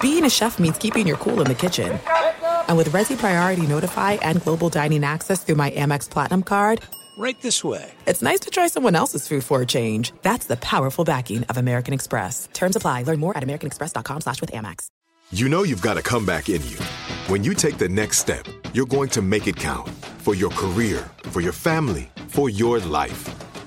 Being a chef means keeping your cool in the kitchen. And with Resy Priority Notify and Global Dining Access through my Amex Platinum card, Right this way. it's nice to try someone else's food for a change. That's the powerful backing of American Express. Terms apply. Learn more at americanexpress.com slash with Amex. You know you've got a comeback in you. When you take the next step, you're going to make it count for your career, for your family, for your life.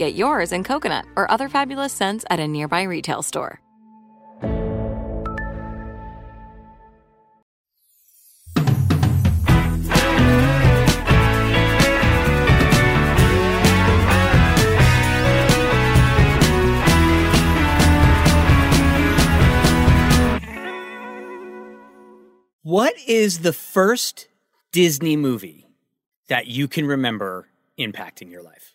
Get yours in coconut or other fabulous scents at a nearby retail store. What is the first Disney movie that you can remember impacting your life?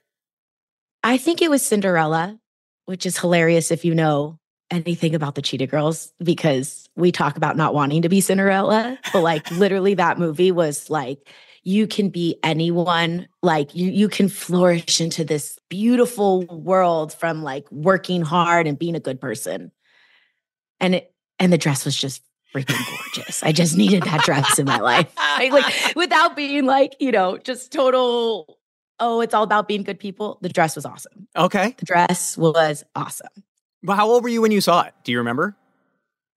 I think it was Cinderella, which is hilarious if you know anything about the Cheetah Girls because we talk about not wanting to be Cinderella, but like literally that movie was like you can be anyone, like you you can flourish into this beautiful world from like working hard and being a good person. And it and the dress was just freaking gorgeous. I just needed that dress in my life. I, like without being like, you know, just total oh, it's all about being good people. The dress was awesome. Okay. The dress was awesome. Well, how old were you when you saw it? Do you remember?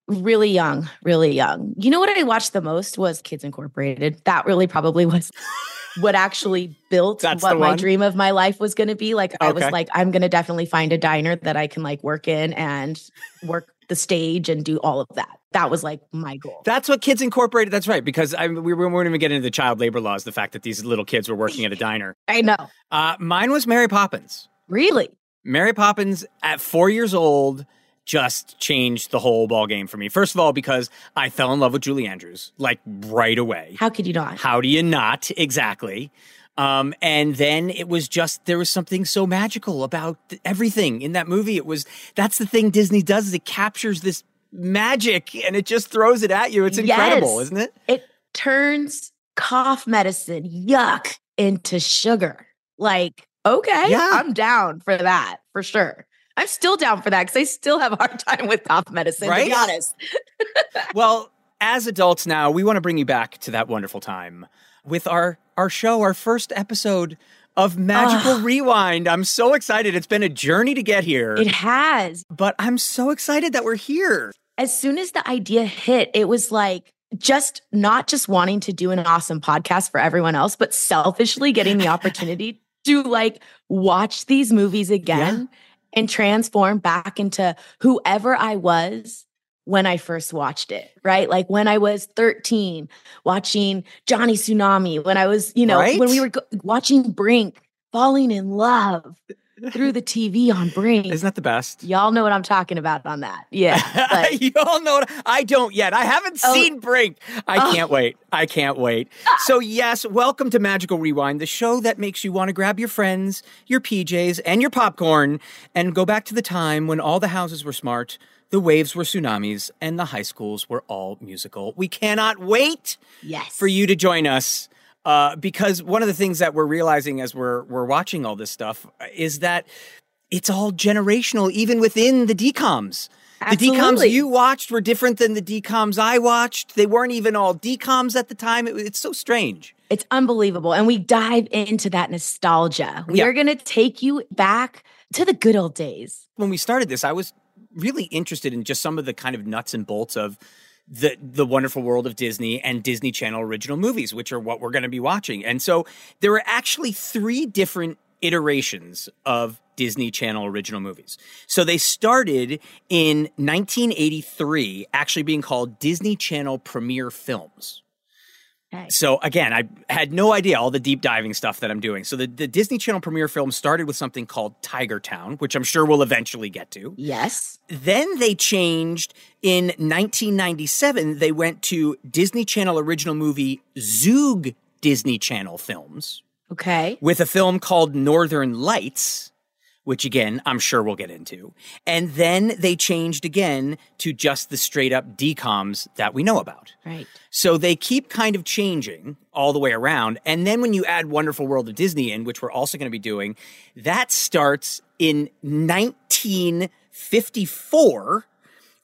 Really young, really young. You know what I watched the most was Kids Incorporated. That really probably was what actually built That's what my dream of my life was going to be. Like I was like I'm going to definitely find a diner that I can like work in and work the stage and do all of that. That was like my goal. That's what Kids Incorporated. That's right, because I, we won't even get into the child labor laws. The fact that these little kids were working at a diner. I know. Uh, mine was Mary Poppins. Really? Mary Poppins at four years old just changed the whole ball game for me. First of all, because I fell in love with Julie Andrews like right away. How could you not? How do you not? Exactly. Um, and then it was just there was something so magical about th- everything in that movie. It was that's the thing Disney does is it captures this magic and it just throws it at you. It's incredible, Yes. isn't it? It turns cough medicine, yuck, into sugar. Like, okay, Yeah. I'm down for that for sure. I'm still down for that because I still have a hard time with cough medicine, to be honest. well, as adults now, we want to bring you back to that wonderful time with our our show, our first episode of Magical Ah. Rewind. I'm so excited. It's been a journey to get here, It has. but I'm so excited that we're here. As soon as the idea hit, it was like just not just wanting to do an awesome podcast for everyone else, but selfishly getting the opportunity to like watch these movies again and transform back into whoever I was when I first watched it, right? Like when I was 13, watching Johnny Tsunami, when I was, you know, Right? when we were go- watching Brink, falling in love. through the TV on Brink. Isn't that the best? Y'all know what I'm talking about on that. Yeah. but- you all know what, I don't yet. I haven't Oh. seen Brink. I Oh. can't wait. I can't wait. Ah. So yes, welcome to Magical Rewind, the show that makes you want to grab your friends, your PJs, and your popcorn and go back to the time when all the houses were smart, the waves were tsunamis, and the high schools were all musical. We cannot wait yes. for you to join us. Uh, because one of the things that we're realizing as we're we're watching all this stuff is that it's all generational, even within the DComs. The DComs Absolutely. you watched were different than the DComs I watched. They weren't even all DComs at the time. It, it's so strange. It's unbelievable. And we dive into that nostalgia. We Yeah. are going to take you back to the good old days. When we started this, I was really interested in just some of the kind of nuts and bolts of the the wonderful world of Disney and Disney Channel original movies, which are what we're going to be watching. And so there were actually three different iterations of Disney Channel original movies. So they started in 1983, actually being called Disney Channel Premiere Films. So again, I had no idea all the deep diving stuff that I'm doing. So the, the Disney Channel premiere film started with something called Tiger Town, which I'm sure we'll eventually get to. Yes. Then they changed in 1997. They went to Disney Channel original movie Zoog Disney Channel films Okay. with a film called Northern Lights, which again, I'm sure we'll get into. And then they changed again to just the straight up DComs that we know about. Right. So they keep kind of changing all the way around. And then when you add Wonderful World of Disney in, which we're also going to be doing, that starts in 1954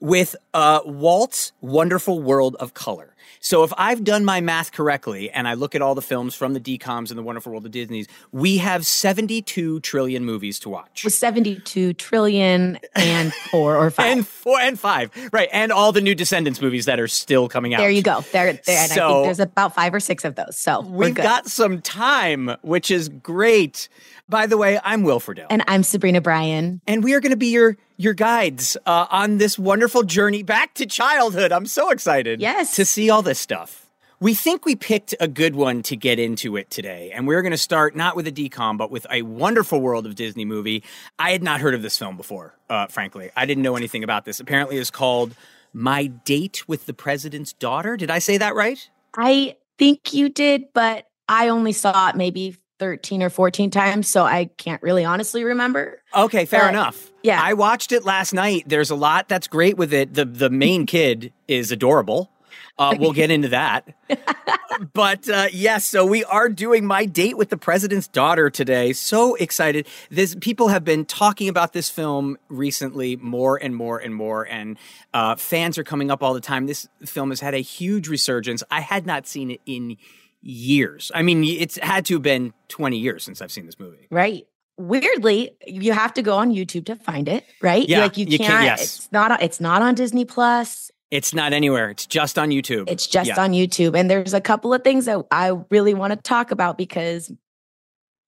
with uh, Walt's Wonderful World of Color. So if I've done my math correctly and I look at all the films from the DComs and the Wonderful World of Disney's, we have 72 trillion movies to watch. 72 trillion and four or five. And four and five, right? And all the new Descendants movies that are still coming out. there you go. There, there. And I So- think there's about five or six of those. So We've got some time, which is great. By the way, I'm Will Friedle. and I'm Sabrina Bryan. and we are going to be your your guides uh, on this wonderful journey back to childhood. I'm so excited, Yes. to see all this stuff. We think we picked a good one to get into it today, and we're going to start not with a decom, but with a wonderful world of Disney movie. I had not heard of this film before, uh, frankly. I didn't know anything about this. Apparently, it's called "My Date with the President's Daughter." Did I say that right? I think you did, but I only saw it maybe 13 or 14 times. So I can't really honestly remember. Okay, fair But, enough. yeah. I watched it last night. There's a lot that's great with it. The the main kid is adorable. Uh, we'll get into that. but uh, yes, so we are doing my date with the president's daughter today. So excited! This people have been talking about this film recently more and more and more, and uh, fans are coming up all the time. This film has had a huge resurgence. I had not seen it in years. I mean, it's had to have been 20 years since I've seen this movie. Right. Weirdly, you have to go on YouTube to find it, right? Yeah, like you you can't. can't- yes. It's not. on- It's not on Disney Plus. It's not anywhere. It's just on YouTube. It's just Yeah. on YouTube. And there's a couple of things that I really want to talk about because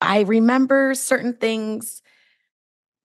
I remember certain things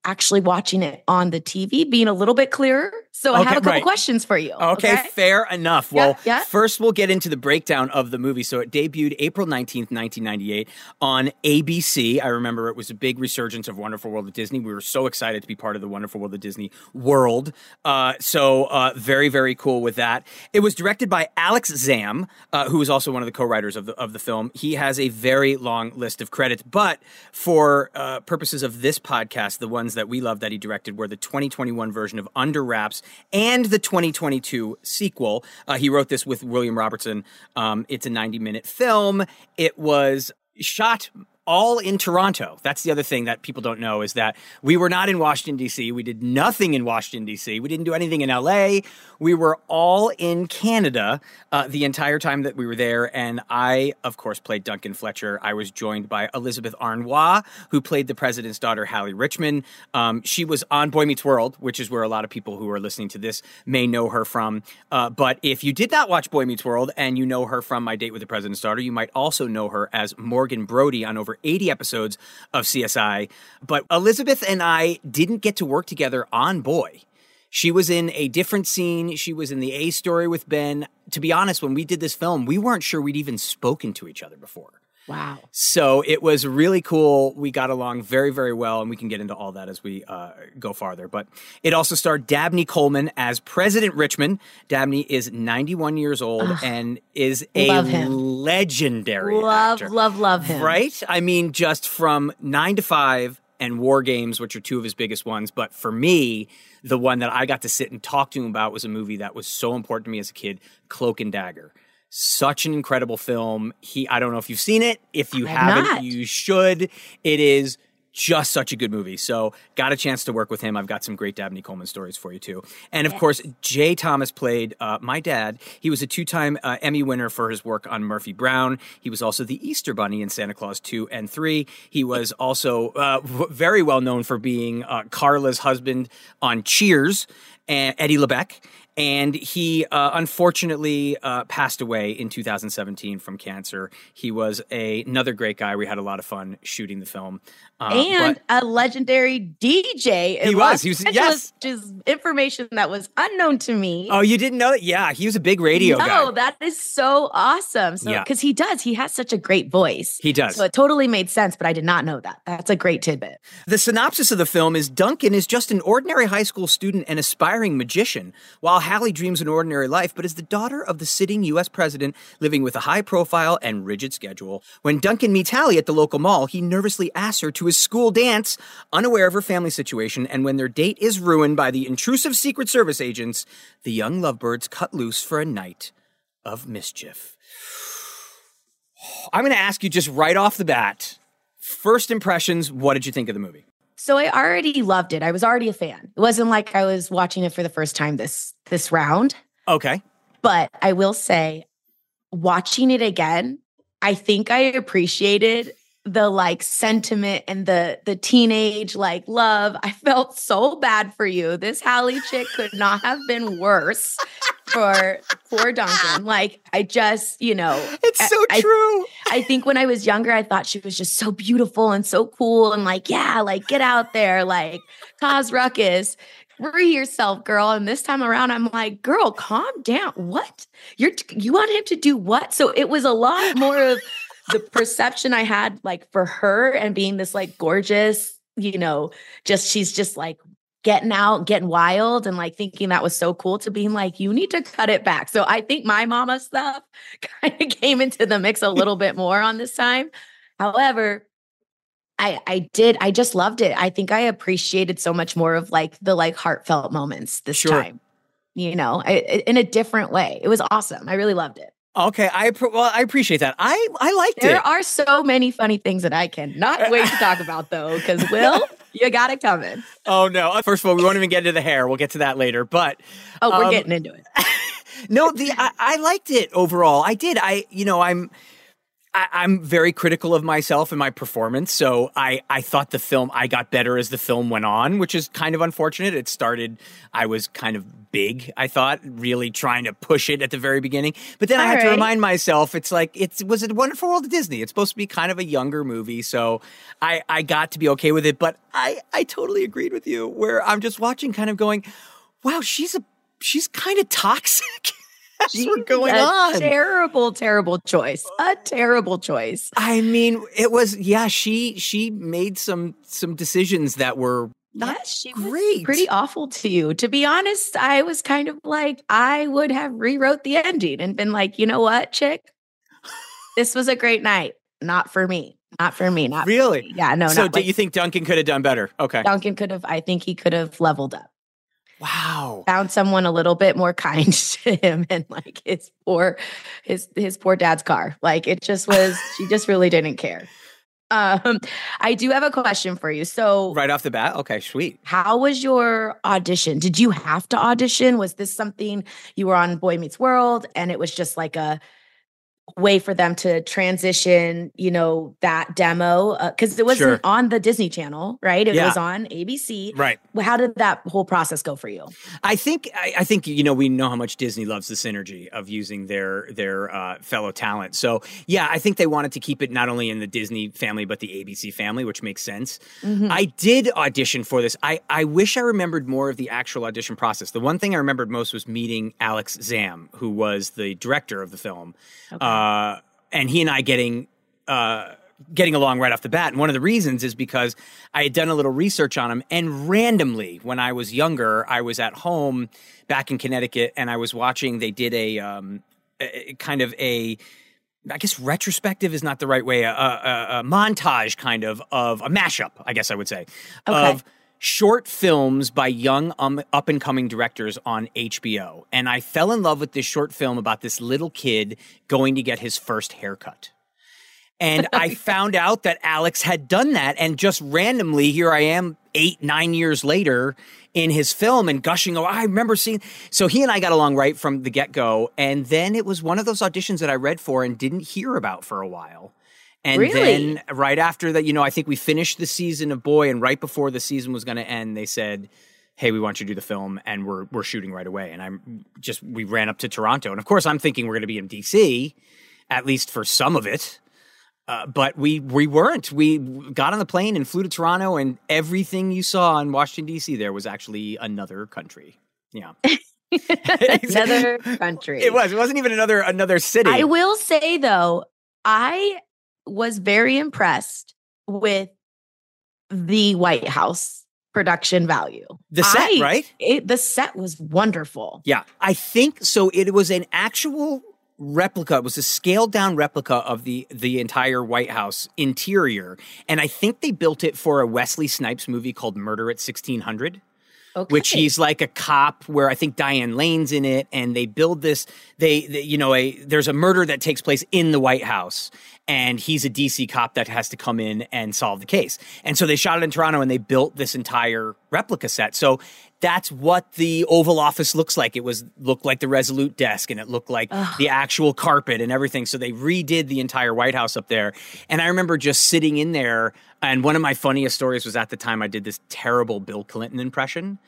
actually watching it on the TV being a little bit clearer. So I have a couple right. questions for you. Okay, fair enough. Well, yeah. first we'll get into the breakdown of the movie. So it debuted April 19th, 1998 on ABC. I remember it was a big resurgence of Wonderful World of Disney. We were so excited to be part of the Wonderful World of Disney world. Uh, so uh, very, very cool with that. It was directed by Alex Zamm, uh, who is also one of the co-writers of the, of the film. He has a very long list of credits, but for uh, purposes of this podcast, the ones that we love that he directed were the 2021 version of Under Wraps and the 2022 sequel. Uh, he wrote this with William Robertson. Um, it's a 90 minute film. It was shot all in Toronto. That's the other thing that people don't know is that we were not in Washington, D.C. We did nothing in Washington, D.C. We didn't do anything in L.A. We were all in Canada uh, the entire time that we were there. And I, of course, played Duncan Fletcher. I was joined by Elisabeth Harnois, who played the president's daughter, Hallie Richmond. Um, she was on Boy Meets World, which is where a lot of people who are listening to this may know her from. Uh, but if you did not watch Boy Meets World and you know her from My Date with the President's Daughter, you might also know her as Morgan Brody on over 80 episodes of CSI. But Elisabeth and I didn't get to work together on Boy. She was in a different scene. She was in the A story with Ben. To be honest, when we did this film, we weren't sure we'd even spoken to each other before. Wow. So it was really cool. We got along very, very well, and we can get into all that as we uh, go farther. But it also starred Dabney Coleman as President Richmond. Dabney is 91 years old and is a Love legendary Love, actor. love, love him. Right? I mean, just from nine to five and War Games, which are two of his biggest ones. But for me, the one that I got to sit and talk to him about was a movie that was so important to me as a kid Cloak and Dagger. Such an incredible film. He, I don't know if you've seen it. If you haven't, not. you should. It is just such a good movie. So, got a chance to work with him. I've got some great Dabney Coleman stories for you too. And of course, Jay Thomas played uh, my dad. He was a two-time uh, Emmy winner for his work on Murphy Brown. He was also the Easter Bunny in Santa Claus 2 and 3. He was also uh, very well known for being uh, Carla's husband on Cheers, and Eddie LeBec. And he uh, unfortunately uh, passed away in 2017 from cancer. He was a, another great guy. We had a lot of fun shooting the film. Uh, and a legendary DJ. He was. Los He was- Angeles, yes. Is information that was unknown to me. oh, you didn't know that? Yeah, he was a big radio no, guy. that is so awesome. So, Yeah. because he does, he has such a great voice. He does. So it totally made sense, but I did not know that. That's a great tidbit. The synopsis of the film is Duncan is just an ordinary high school student and aspiring magician, while Hallie dreams an ordinary life, but is the daughter of the sitting U.S. president living with a high profile and rigid schedule. When Duncan meets Hallie at the local mall, he nervously asks her to his school dance, unaware of her family situation, and when their date is ruined by the intrusive Secret Service agents, the young lovebirds cut loose for a night of mischief. I'm going to ask you just right off the bat. First impressions, what did you think of the movie? So I already loved it. I was already a fan. It wasn't like I was watching it for the first time this this round. Okay. But I will say, watching it again, I think I appreciated the like sentiment and the the teenage like love. I felt so bad for you. This Hallie chick could not have been worse for poor Duncan. Like I just, you know, It's so I- I- true. I think when I was younger, I thought she was just so beautiful and so cool and like, yeah, like get out there, like cause ruckus, free yourself, girl. And this time around, I'm like, girl, calm down. What? You're you want him to do what? So it was a lot more of the perception I had like for her and being this like gorgeous, you know, just she's just like getting out, getting wild, and like thinking that was so cool to being like, you need to cut it back. So I think my mama stuff kind of came into the mix a little bit more on this time. However, I I did I just loved it. I think I appreciated so much more of like the like heartfelt moments this Sure. time. You know, I, in a different way. It was awesome. I really loved it. Okay, I well, I appreciate that. I I liked There it. There are so many funny things that I cannot wait to talk about though, because Will, you got it coming. oh no! First of all, we won't even get into the hair. We'll get to that later. But Oh, we're Um, getting into it. no, the I, I liked it overall. I did. I you know I'm. I, I'm very critical of myself and my performance, so I, I thought the film I got better as the film went on, which is kind of unfortunate. It started, I was kind of big, I thought, really trying to push it at the very beginning, but then I All had to remind myself it's like it's was a Wonderful World of Disney. It's supposed to be kind of a younger movie, so I I got to be okay with it. But I I totally agreed with you, where I'm just watching, kind of going, wow, she's a she's kind of toxic. That's what's going a on. Terrible, terrible choice. A terrible choice. I mean, it was yeah. She she made some some decisions that were not Yes, she great. pretty awful to you. To be honest, I was kind of like, I would have rewrote the ending and been like, you know what, chick? This was a great night. Not for me. Not for me. Not really. yeah, no, so, do like, you think Duncan could have done better? Okay. Duncan could have, I think he could have leveled up. Wow. Found someone a little bit more kind to him and like his poor his his poor dad's car. Like it just was she just really didn't care. Um I do have a question for you. So Right off the bat. Okay. Sweet. How was your audition? Did you have to audition? Was this something you were on Boy Meets World and it was just like a way for them to transition, you know, that demo? Because it wasn't Sure. on the Disney Channel, right? It Yeah. was on ABC. Right. How did that whole process go for you? I think I, I think you know we know how much Disney loves the synergy of using their their uh, fellow talent. So yeah, I think they wanted to keep it not only in the Disney family but the ABC family, which makes sense. I did audition for this. I I wish I remembered more of the actual audition process. The one thing I remembered most was meeting Alex Zamm, who was the director of the film, uh, and he and I getting. uh, getting along right off the bat. And one of the reasons is because I had done a little research on him. And randomly, when I was younger, I was at home back in Connecticut and I was watching, they did a, um, a kind of a, I guess retrospective is not the right way, a, a, a montage kind of of a mashup, I guess I would say, Okay. of short films by young um, up and coming directors on HBO. And I fell in love with this short film about this little kid going to get his first haircut. And I found out that Alex had done that. And just randomly, here I am eight, nine years later in his film and gushing. Oh, I remember seeing. So he and I got along right from the get go. And then it was one of those auditions that I read for and didn't hear about for a while. And Really? then right after that, you know, I think we finished the season of Boy, and right before the season was going to end, they said, "Hey, we want you to do the film, and we're we're shooting right away." And I'm just we ran up to Toronto, and of course, I'm thinking we're going to be in DC, at least for some of it. Uh, but we we weren't. We got on the plane and flew to Toronto, and everything you saw in Washington D.C. there was actually another country. Yeah, Another country. it was. It wasn't even another another city. I will say though, I was very impressed with the White House production value. the set, I- right? It, the set was wonderful. Yeah, I think so. It was an actual replica. It was a scaled down replica of the the entire White House interior, and I think they built it for a Wesley Snipes movie called Murder at sixteen hundred. Okay. which he's like a cop where I think Diane Lane's in it and they build this they, they you know a there's a murder that takes place in the White House and he's a DC cop that has to come in and solve the case. And so they shot it in Toronto and they built this entire replica set. So that's what the Oval Office looks like. It was looked like the Resolute desk and it looked like the actual carpet and everything. So they redid the entire White House up there. And I remember just sitting in there and one of my funniest stories was at the time I did this terrible Bill Clinton impression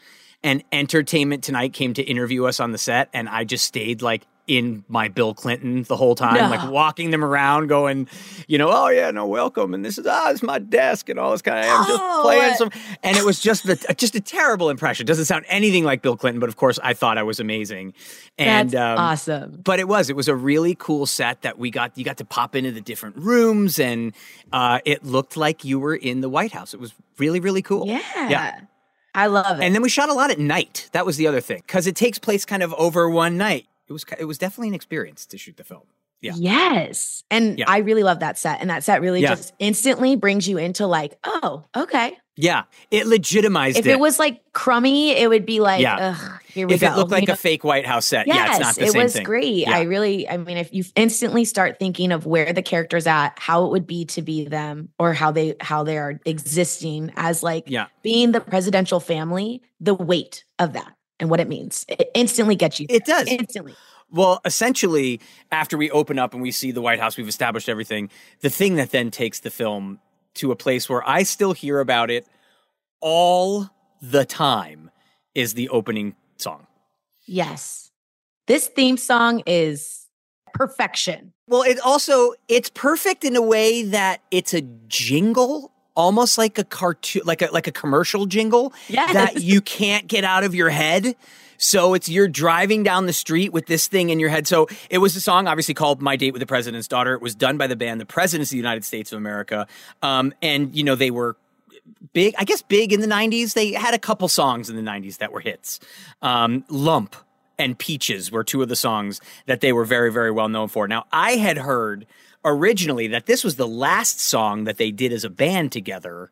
and Entertainment Tonight came to interview us on the set, and I just stayed like in my Bill Clinton the whole time, No. like walking them around, going, you know, oh yeah, no, welcome, and this is ah, it's my desk, and all this kind of, I'm just Oh, playing what? some, and it was just the just a terrible impression. Doesn't sound anything like Bill Clinton, but of course, I thought I was amazing, and That's um, awesome. but it was it was a really cool set that we got you got to pop into the different rooms and uh, it looked like you were in the white house it was really really cool Yeah. yeah I love it. and then we shot a lot at night that was the other thing because it takes place kind of over one night it was it was definitely an experience to shoot the film yeah Yes. And Yeah. I really love that set. And that set really Yeah. just instantly brings you into like, oh, okay. yeah it legitimized If it was like crummy, it would be like, Yeah. ugh, here we if go. it looked like you know? a fake white house set Yes, yeah it's not the it same was thing great. I really, I mean, if you instantly start thinking of where the characters at, how it would be to be them, or how they how they are existing as like yeah being the presidential family, the weight of that and what it means, it instantly gets you. It does. instantly. Well, essentially, after we open up and we see the White House, we've established everything. The thing that then takes the film to a place where I still hear about it all the time is the opening song. Yes, this theme song is perfection. Well, it also it's perfect in a way that it's a jingle, almost like a cartoon, like a like a commercial jingle Yes. that you can't get out of your head. So it's you're driving down the street with this thing in your head. So it was a song, obviously called "My Date with the President's Daughter." It was done by the band The Presidents of the United States of America, um, and you know they were big. I guess big in the '90s. They had a couple songs in the '90s that were hits. Um, "Lump" and "Peaches" were two of the songs that they were very, very well known for. Now, I had heard originally that this was the last song that they did as a band together,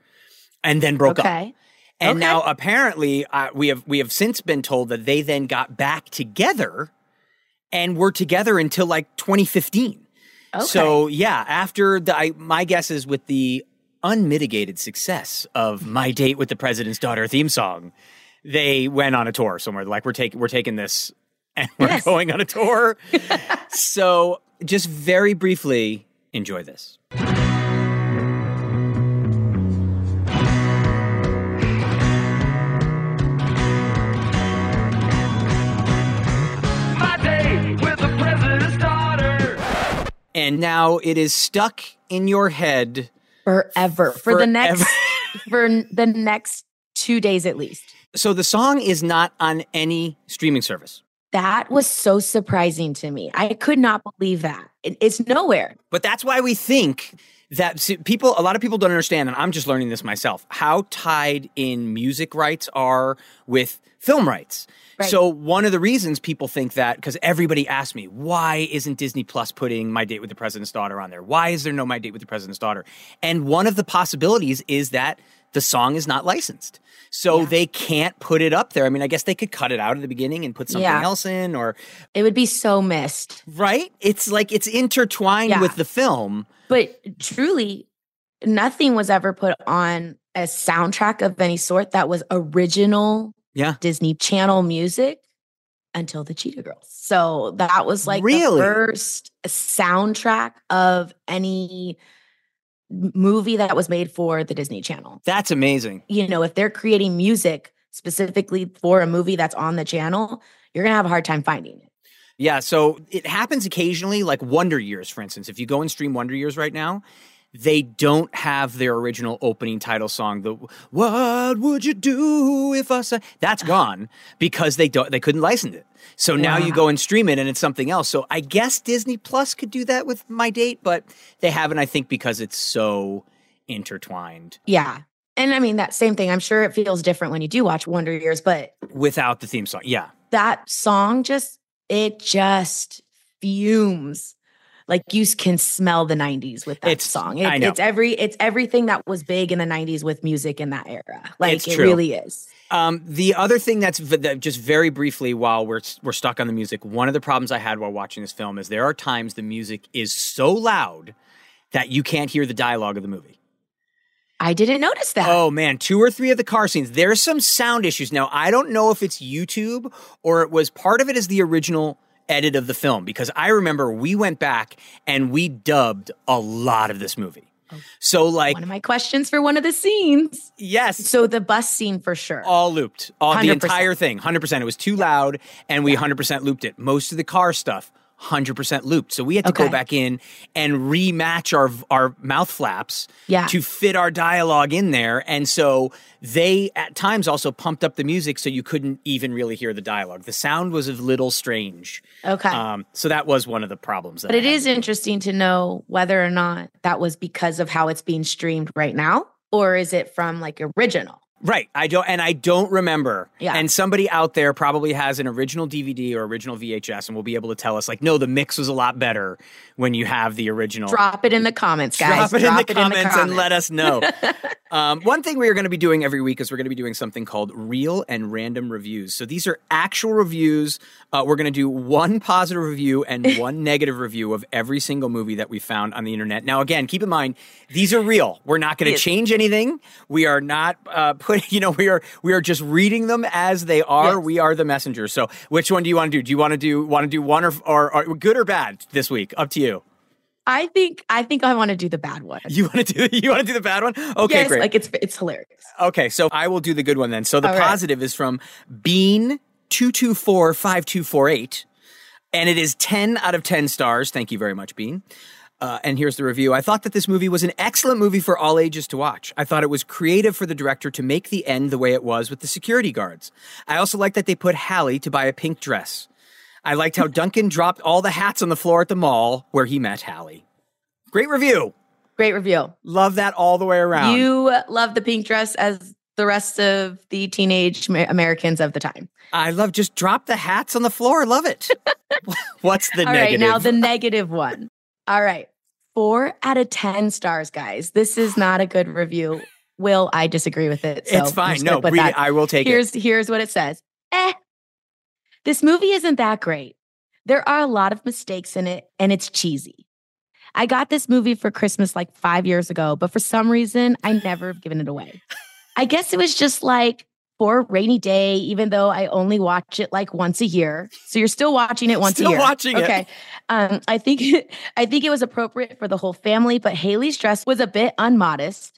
and then broke up. Okay. And Okay. now apparently uh, we have we have since been told that they then got back together and were together until like 2015. Okay. So yeah, after the I, my guess is with the unmitigated success of "My Date with the President's Daughter" theme song, they went on a tour somewhere. Like we're taking we're taking this and we're Yes. going on a tour. so just very briefly enjoy this. My day with the president's daughter. And now it is stuck in your head forever for the next for the next two days at least. So the song is not on any streaming service. That was so surprising to me. I could not believe that. It's nowhere. But that's why we think that people, a lot of people don't understand, and I'm just learning this myself, how tied in music rights are with film rights. Right. So one of the reasons people think that, because everybody asks me, why isn't Disney Plus putting My Date with the President's Daughter on there? Why is there no My Date with the President's Daughter? And one of the possibilities is that the song is not licensed. So they can't put it up there. I mean, I guess they could cut it out at the beginning and put something Yeah. else in or It would be so missed. right? It's like it's intertwined Yeah. with the film. But truly, nothing was ever put on a soundtrack of any sort that was original Yeah. Disney Channel music until the Cheetah Girls. So that was like Really? the first soundtrack of any movie that was made for the Disney Channel. That's amazing. You know, if they're creating music specifically for a movie that's on the channel, you're going to have a hard time finding it. Yeah, so it happens occasionally, like Wonder Years, for instance. If you go and stream Wonder Years right now, they don't have their original opening title song. The "What would you do if I said?" That's gone because they don't. They couldn't license it. So now you go and stream it, and it's something else. So I guess Disney Plus could do that with My Date, but they haven't. I think because it's so intertwined Yeah. And I mean, that same thing. I'm sure it feels different when you do watch Wonder Years, but without the theme song. Yeah, that song just, it just fumes. Like you can smell the 90s with that It's- song. It- I know. It's every, it's everything that was big in the 90s with music in that era. Like It's it true. really is. Um, the other thing that's v- that just very briefly while we're we're stuck on the music, one of the problems I had while watching this film is there are times the music is so loud that you can't hear the dialogue of the movie. I didn't notice that. Oh man, two or three of the car scenes, there's some sound issues. Now, I don't know if it's YouTube or it was part of it is the original edit of the film because I remember we went back and we dubbed a lot of this movie. So like One of my questions for one of the scenes. yes, So the bus scene for sure. all looped. All the 100%. entire thing, hundred percent. It was too loud, and we hundred percent looped it. Most of the car stuff, hundred percent looped. So we had to go back in and rematch our our mouth flaps Yeah. to fit our dialogue in there. And so they at times also pumped up the music so you couldn't even really hear the dialogue. The sound was a little strange. okay. Um, so that was one of the problems. But it is interesting to know whether or not that was because of how it's being streamed right now, or is it from like original? Right. I don't, and I don't remember. Yeah. And somebody out there probably has an original DVD or original VHS and will be able to tell us, like, no, the mix was a lot better when you have the original. Drop it in the comments, guys. Drop it, in, the comments and let us know. um, one thing we are going to be doing every week is we're going to be doing something called real and random reviews. So these are actual reviews. Uh, we're going to do one positive review and one negative review of every single movie that we found on the internet. Now, again, keep in mind these are real. We're not going to change anything. We are not uh, putting. You know, we are we are just reading them as they are. Yes. We are the messengers. So, which one do you want to do? Do you want to do want to do one or, or or good or bad this week? Up to you. I think I think I want to do the bad one. You want to do you want to do the bad one? Okay, yes, great. like it's it's hilarious. Okay, so I will do the good one then. So the All right. positive is from Bean two two four five two four eight, and it is ten out of ten stars. Thank you very much, Bean. Uh, and here's the review. I thought that this movie was an excellent movie for all ages to watch. I thought it was creative for the director to make the end the way it was with the security guards. I also liked that they put Hallie to buy a pink dress. I liked how Duncan dropped all the hats on the floor at the mall where he met Hallie. Great review. Great review. Love that all the way around. You love the pink dress as the rest of the teenage Americans of the time. I love just drop the hats on the floor. Love it. What's the All right, negative? now the negative one. All right. Four out of 10 stars, guys. This is not a good review. Will, I disagree with it. So it's fine. No, read that- it. I will take here's it. here's what it says. Eh. This movie isn't that great. There are a lot of mistakes in it, and it's cheesy. I got this movie for Christmas like five years ago, but for some reason, I never have given it away. I guess it was just like for rainy day, even though I only watch it like once a year. So you're still watching it once Still a year. watching it. Okay. Um, I think I think it was appropriate for the whole family, but Haley's dress was a bit unmodest,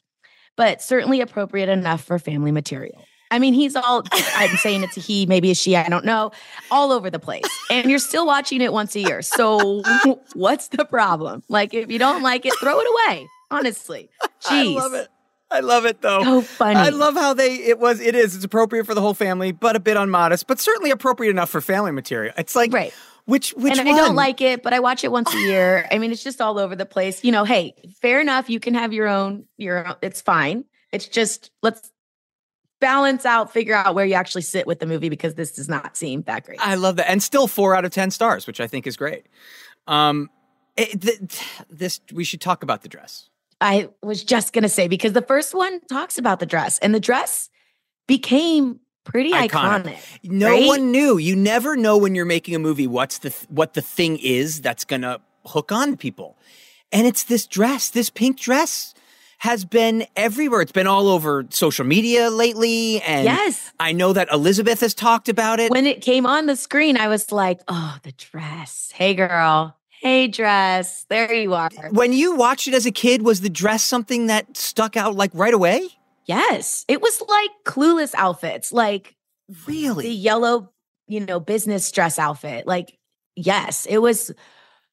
but certainly appropriate enough for family material. I mean, he's all I'm saying it's a he, maybe a she, I don't know, all over the place. And you're still watching it once a year. So what's the problem? Like if you don't like it, throw it away. Honestly. Jeez. I love it. I love it though. So funny. I love how they it was it is it's appropriate for the whole family, but a bit unmodest, but certainly appropriate enough for family material. It's like Right. which which and one? I don't like it, but I watch it once a year. I mean, it's just all over the place. You know, hey, fair enough. You can have your own, your own, it's fine. It's just let's balance out, figure out where you actually sit with the movie because this does not seem that great. I love that, and still four out of ten stars, which I think is great. Um, it, th- this we should talk about the dress. I was just gonna say because the first one talks about the dress, and the dress became pretty iconic. No right? one knew. You never know when you're making a movie what's the th- what the thing is that's gonna hook on people, and it's this dress, this pink dress. Has been everywhere. It's been all over social media lately, and Yes. I know that Elisabeth has talked about it. When it came on the screen, I was like, "Oh, the dress! Hey, girl! Hey, dress! There you are!" when you watched it as a kid, was the dress something that stuck out like right away? Yes, it was like clueless outfits, like really the yellow, you know, business dress outfit. Like, yes, it was.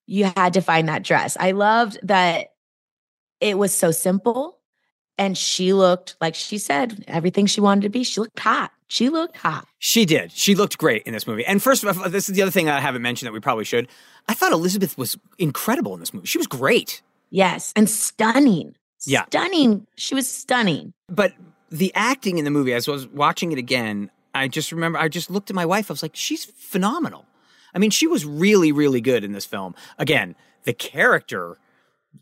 You had to find that dress. I loved that it was so simple, and she looked like she said everything she wanted to be. She looked hot. She looked hot. She did. She looked great in this movie. And first of all, this is the other thing I haven't mentioned that we probably should. I thought Elisabeth was incredible in this movie. She was great. Yes, and stunning. Yeah. stunning. She was stunning. But the acting in the movie, as I was watching it again, I just remember, I just looked at my wife. I was like, she's phenomenal. I mean, she was really, really good in this film. Again, the character,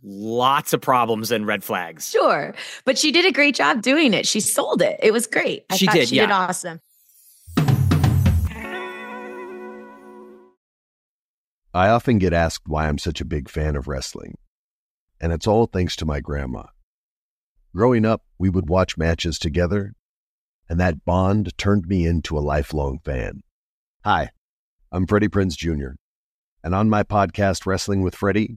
lots of problems and red flags. Sure, but she did a great job doing it. She sold it. It was great. I She thought did, She did awesome. I often get asked why I'm such a big fan of wrestling, and it's all thanks to my grandma. Growing up, we would watch matches together, and that bond turned me into a lifelong fan. Hi, I'm Freddie Prinze Jr., and on my podcast, Wrestling with Freddie,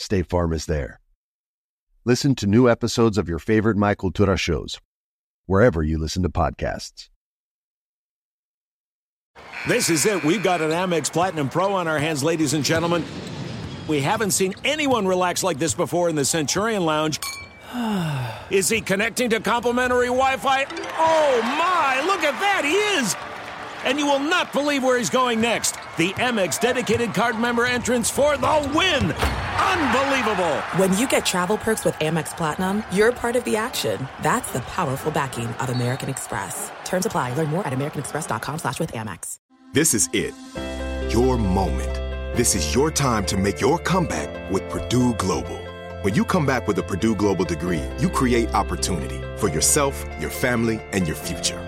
State Farm is there. Listen to new episodes of your favorite My Cultura shows, wherever you listen to podcasts. This is it. We've got an Amex Platinum Pro on our hands, ladies and gentlemen. We haven't seen anyone relax like this before in the Centurion Lounge. Is he connecting to complimentary Wi Fi? Oh my, look at that, he is! And you will not believe where he's going next. The Amex dedicated card member entrance for the win! Unbelievable! When you get travel perks with Amex Platinum, you're part of the action. That's the powerful backing of American Express. Terms apply. Learn more at americanexpress.com slash with Amex. This is it. Your moment. This is your time to make your comeback with Purdue Global. When you come back with a Purdue Global degree, you create opportunity for yourself, your family, and your future.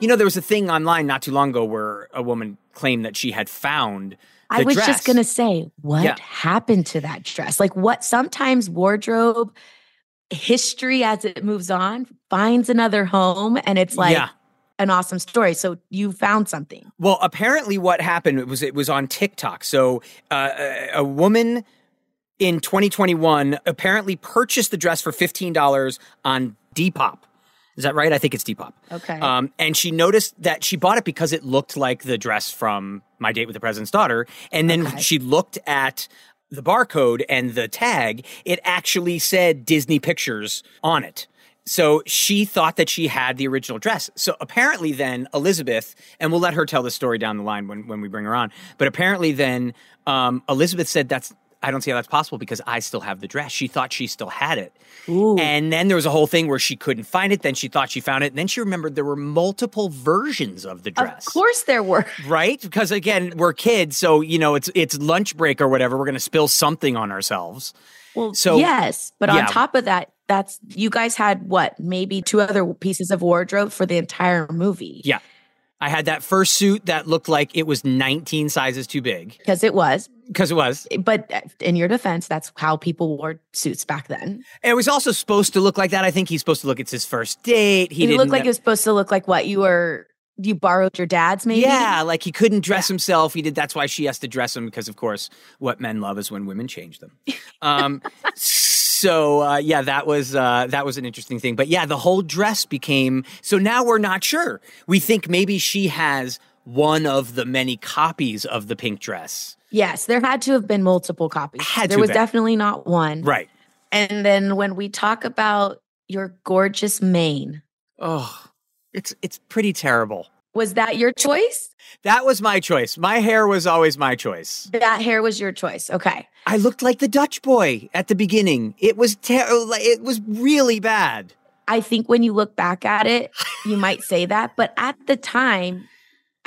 You know, there was a thing online not too long ago where a woman claimed that she had found. I was dress. just going to say, what Yeah. happened to that dress? Like, what sometimes wardrobe history as it moves on finds another home and it's like Yeah. an awesome story. So you found something. Well, apparently, what happened was it was on TikTok. So uh, a, a woman in 2021 apparently purchased the dress for fifteen dollars on Depop. Is that right? I think it's Depop. Okay. Um, and she noticed that she bought it because it looked like the dress from My Date with the President's Daughter. And then Okay. she looked at the barcode and the tag. It actually said Disney Pictures on it. So she thought that she had the original dress. So apparently, then Elisabeth, and we'll let her tell the story down the line when, when we bring her on. But apparently, then um, Elisabeth said, "That's I don't see how that's possible because I still have the dress." She thought she still had it, and then there was a whole thing where she couldn't find it. Then she thought she found it, and then she remembered there were multiple versions of the dress. Of course there were. Right? Because again, we're kids, so you know it's it's lunch break or whatever. We're going to spill something on ourselves. Well, So- yes, but yeah. on top of that, that's you guys had what? Maybe two other pieces of wardrobe for the entire movie. Yeah. I had that first suit that looked like it was 19 sizes too big Because it was. Because it was. But uh, in your defense, that's how people wore suits back then. It was also supposed to look like that. I think he's supposed to look. It's his first date. He looked like it was supposed to look like what you were. You borrowed your dad's, maybe. Yeah, like he couldn't dress himself. He did. That's why she has to dress him because, of course, what men love is when women change them. Um, so uh, yeah, that was uh, that was an interesting thing. But yeah, the whole dress became. So now we're not sure. We think maybe she has one of the many copies of the pink dress. Yes, there had to have been multiple copies. Had there was been. definitely not one. Right. And then when we talk about your gorgeous mane, Oh, it's it's pretty terrible. was that your choice? That was my choice. My hair was always my choice. That hair was your choice. Okay. I looked like the Dutch boy at the beginning. It was terrible. It was really bad. I think when you look back at it, you might say that. But at the time,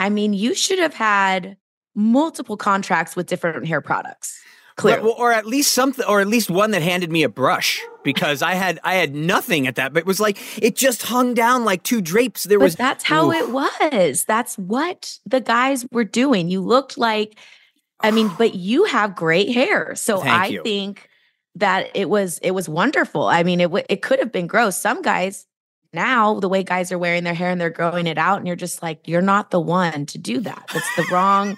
I mean, you should have had multiple contracts with different hair products. Clearly. Or, or at least something, or at least one that handed me a brush because I had I had nothing at that. But it was like it just hung down like two drapes. There but was that's how Oof. it was. That's what the guys were doing. You looked like, I mean, but you have great hair, so Thank I you. think that it was it was wonderful. I mean, it w- it could have been gross. Some guys now the way guys are wearing their hair and they're growing it out, and you're just like, you're not the one to do that. That's the wrong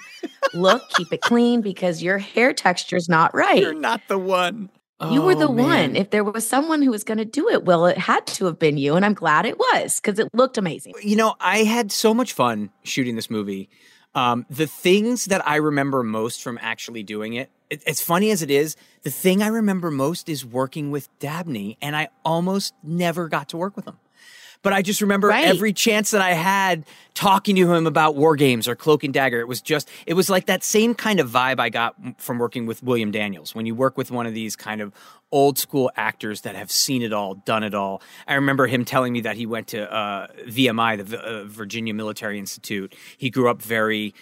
look. Keep it clean because your hair texture is not right. You're not the one. You were the Oh, one. man. If there was someone who was going to do it, well, it had to have been you. And I'm glad it was because it looked amazing. you know, I had so much fun shooting this movie. Um, the things that I remember most from actually doing it, it, as funny as it is, the thing I remember most is working with Dabney, and I almost never got to work with him. But I just remember Right. every chance that I had talking to him about WarGames or Cloak and Dagger. It was just, it was like that same kind of vibe I got from working with William Daniels. When you work with one of these kind of old school actors that have seen it all, done it all. I remember him telling me that he went to uh, VMI, the V- uh, Virginia Military Institute. He grew up very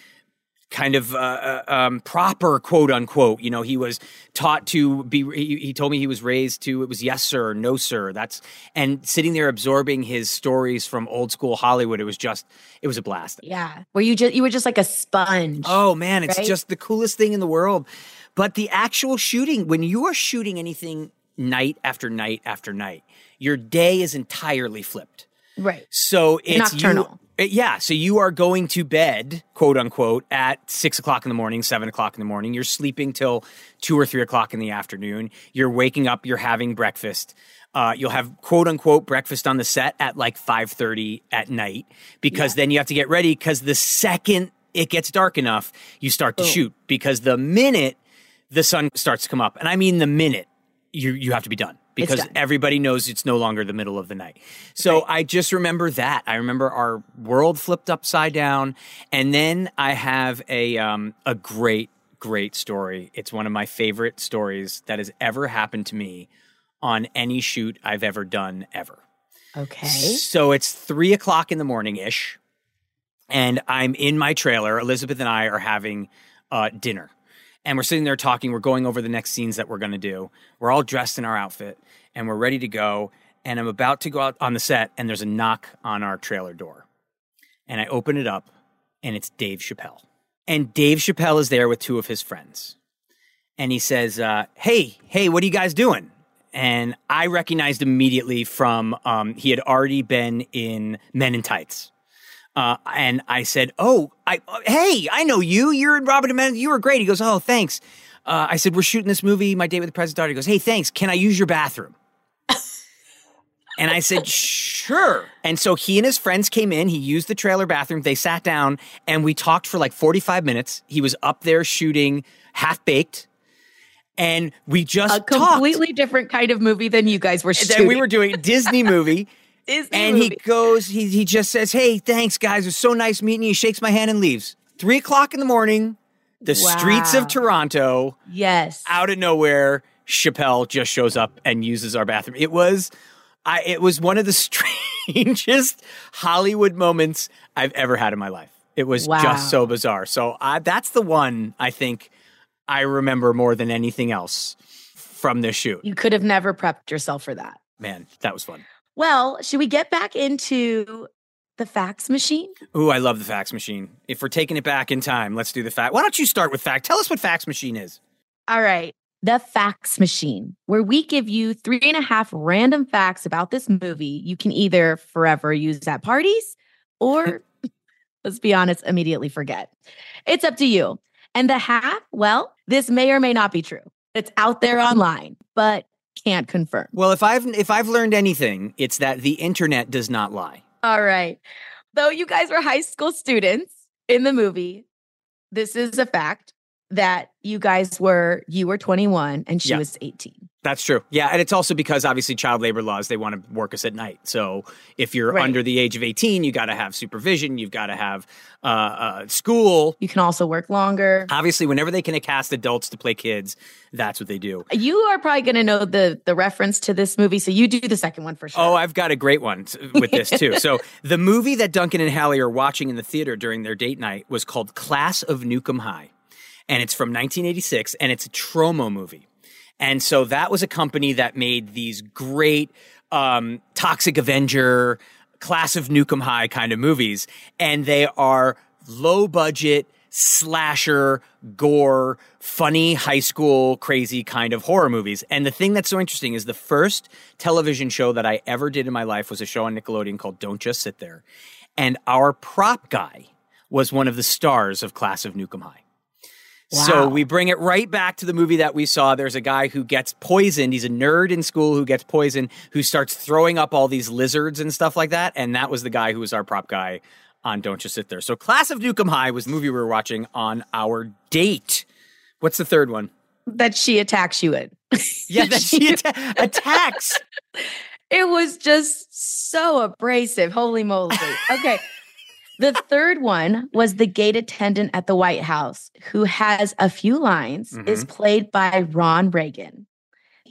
kind of uh, uh, um, proper, quote unquote. You know, he was taught to be. He, he told me he was raised to. It was yes sir, no sir. That's and sitting there absorbing his stories from old school Hollywood. It was just. It was a blast. Yeah. Where you just, you were just like a sponge. Oh man, it's Right? just the coolest thing in the world. But the actual shooting, when you are shooting anything night after night after night, your day is entirely flipped. Right. So it's Nocturnal. You, yeah. So you are going to bed, quote unquote, at six o'clock in the morning, seven o'clock in the morning. You're sleeping till two or three o'clock in the afternoon. You're waking up. You're having breakfast. Uh, you'll have quote unquote breakfast on the set at like five thirty at night because then you have to get ready because the second it gets dark enough, you start to shoot because the minute the sun starts to come up, and I mean the minute you you have to be done because everybody knows it's no longer the middle of the night. So I just remember that. I remember our world flipped upside down, and then I have a um, a great great story. It's one of my favorite stories that has ever happened to me on any shoot I've ever done ever. Okay. So it's three o'clock in the morning ish, and I'm in my trailer. Elisabeth and I are having uh, dinner, and we're sitting there talking. We're going over the next scenes that we're going to do. We're all dressed in our outfit, and we're ready to go. And I'm about to go out on the set, and there's a knock on our trailer door, and I open it up, and it's Dave Chappelle, and Dave Chappelle is there with two of his friends, and he says, uh, "Hey, hey, what are you guys doing?" and I recognized immediately from um, he had already been in Men in Tights. Uh, and I said, "Oh, I hey, I know you. You're in Robin and Men. You were great." He goes, "Oh, thanks." Uh, I said, "We're shooting this movie, My Date with the President's Daughter." He goes, "Hey, thanks. Can I use your bathroom?" and I said, "Sure." And so he and his friends came in. He used the trailer bathroom. They sat down and we talked for like 45 minutes. He was up there shooting Half Baked. And we just A talked completely different kind of movie than you guys were that shooting. we were doing a Disney movie. Disney and he goes, he he just says, "Hey, thanks, guys. It was so nice meeting you." He shakes my hand and leaves. Three o'clock in the morning, the streets of Toronto, Yes. out of nowhere, Chappelle just shows up and uses our bathroom. It was, I it was one of the strangest Hollywood moments I've ever had in my life. It was Wow. just so bizarre. So I, that's the one I think I remember more than anything else from this shoot. You could have never prepped yourself for that. Man, that was fun. Well, should we get back into the fax machine? Ooh, I love the fax machine. If we're taking it back in time, let's do the fact. Why don't you start with fact? Tell us what fax machine is. All right. The fax machine, where we give you three and a half random facts about this movie you can either forever use at parties or, let's be honest, immediately forget. It's up to you. And the half, well, this may or may not be true. It's out there online, but can't confirm. Well, if I've if I've learned anything, it's that the internet does not lie. All right. Though you guys were high school students in the movie, this is a fact that you guys were, you were 21 and she Yeah. was 18. That's true. Yeah, and it's also because obviously child labor laws they want to work us at night. So if you're Right. under the age of 18, you got to have supervision, you've got to have uh, uh, school. You can also work longer. Obviously, whenever they can cast adults to play kids, that's what they do. You are probably going to know the the reference to this movie, so you do the second one for sure. Oh, I've got a great one with this too. so the movie that Duncan and Hallie are watching in the theater during their date night was called Class of Nuke 'Em High, and it's from 1986, and it's a Troma movie. And so that was a company that made these great um, Toxic Avenger, Class of Nuke 'Em High kind of movies, and they are low budget slasher, gore, funny high school crazy kind of horror movies. And the thing that's so interesting is the first television show that I ever did in my life was a show on Nickelodeon called Don't Just Sit There. And our prop guy was one of the stars of Class of Nuke 'Em High. So we bring it right back to the movie that we saw. There's a guy who gets poisoned. He's a nerd in school who gets poisoned, who starts throwing up all these lizards and stuff like that. And that was the guy who was our prop guy on Don't Just Sit There. So Class of Nuke 'Em High was the movie we were watching on our date. What's the third one? that she attacks you in. Yeah, that she atta- attacks. It was just so abrasive. Holy moly. Okay. the third one was the gate attendant at the White House, who has a few lines, is mm-hmm. played by Ron Reagan,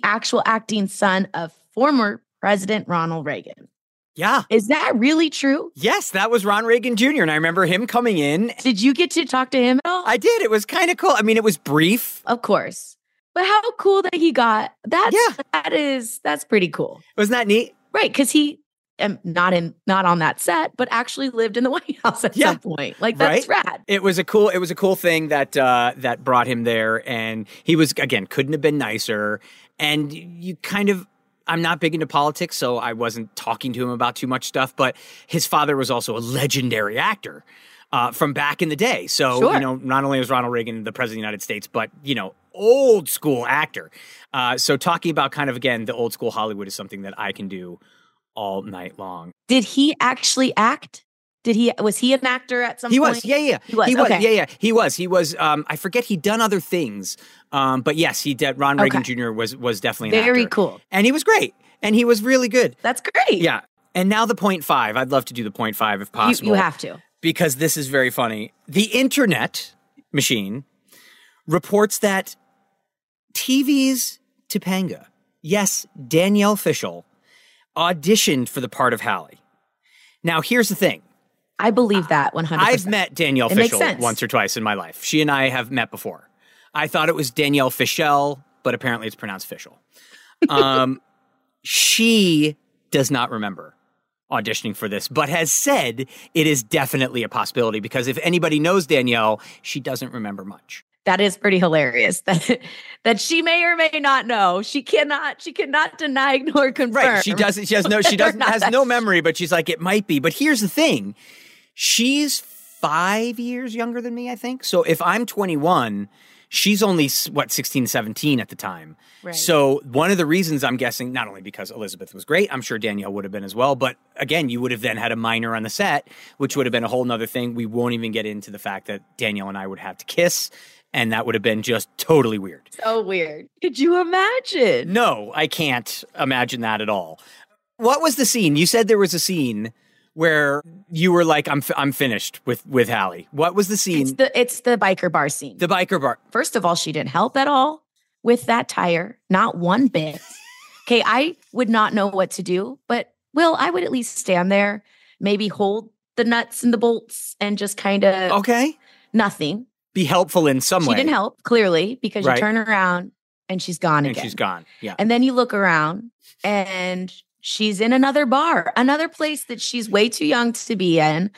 actual acting son of former President Ronald Reagan. Yeah. Is that really true? Yes, that was Ron Reagan Jr. And I remember him coming in. Did you get to talk to him at all? I did. It was kind of cool. I mean, it was brief. of course. But how cool that he got that's Yeah. that is that's pretty cool. Wasn't that neat? Right, because he um, not in not on that set, but actually lived in the White House at Yeah. some point. Like that's Right? rad. It was a cool. It was a cool thing that uh, that brought him there, and he was again couldn't have been nicer. And you kind of I'm not big into politics, so I wasn't talking to him about too much stuff. But his father was also a legendary actor uh, from back in the day. So Sure. you know, not only was Ronald Reagan the president of the United States, but you know, old school actor. Uh, so talking about kind of again the old school Hollywood is something that I can do all night long. Did he actually act? Did he was he an actor at some He point? was, yeah, yeah, He was. He was, okay. yeah, yeah. He was, he was. Um, I forget he'd done other things, um, but yes, he did. Ron Reagan Okay. Jr. was was definitely an Very actor. cool. and he was great, and he was really good. That's great. Yeah, and now the point five. I'd love to do the point five if You, possible. you have to. because this is very funny. The internet machine reports that TV's Topanga, yes, Danielle Fishel, auditioned for the part of Hallie. Now, here's the thing. I believe that 100%. I've met Danielle It Fishel once or twice in my life. She and I have met before. I thought it was Danielle Fischel, but apparently it's pronounced Fischel. Um, she does not remember auditioning for this, but has said it is definitely a possibility because if anybody knows Danielle, she doesn't remember much. That is pretty hilarious. That that she may or may not know. She cannot. She cannot deny nor confirm. Right. She doesn't. She has no. She doesn't has no memory, but she's like it might be. But here's the thing: she's five years younger than me, I think. So if I'm 21, she's only what 16, 17 at the time. Right. So one of the reasons I'm guessing, not only because Elisabeth was great, I'm sure Danielle would have been as well. But again, you would have then had a minor on the set, which would have been a whole nother thing. We won't even get into the fact that Danielle and I would have to kiss, and that would have been just totally weird. So weird. Could you imagine? No, I can't imagine that at all. What was the scene? You said there was a scene where you were like, "I'm f- I'm finished with with Hallie." What was the scene? It's the it's the biker bar scene. the biker bar. First of all, she didn't help at all with that tire, not one bit. Okay, I would not know what to do, but Will, I would at least stand there, maybe hold the nuts and the bolts and just kind of Okay, nothing. Be helpful in some She way. She didn't help, clearly, because Right. you turn around and she's gone and again. she's gone. Yeah. And then you look around and she's in another bar, another place that she's way too young to be in.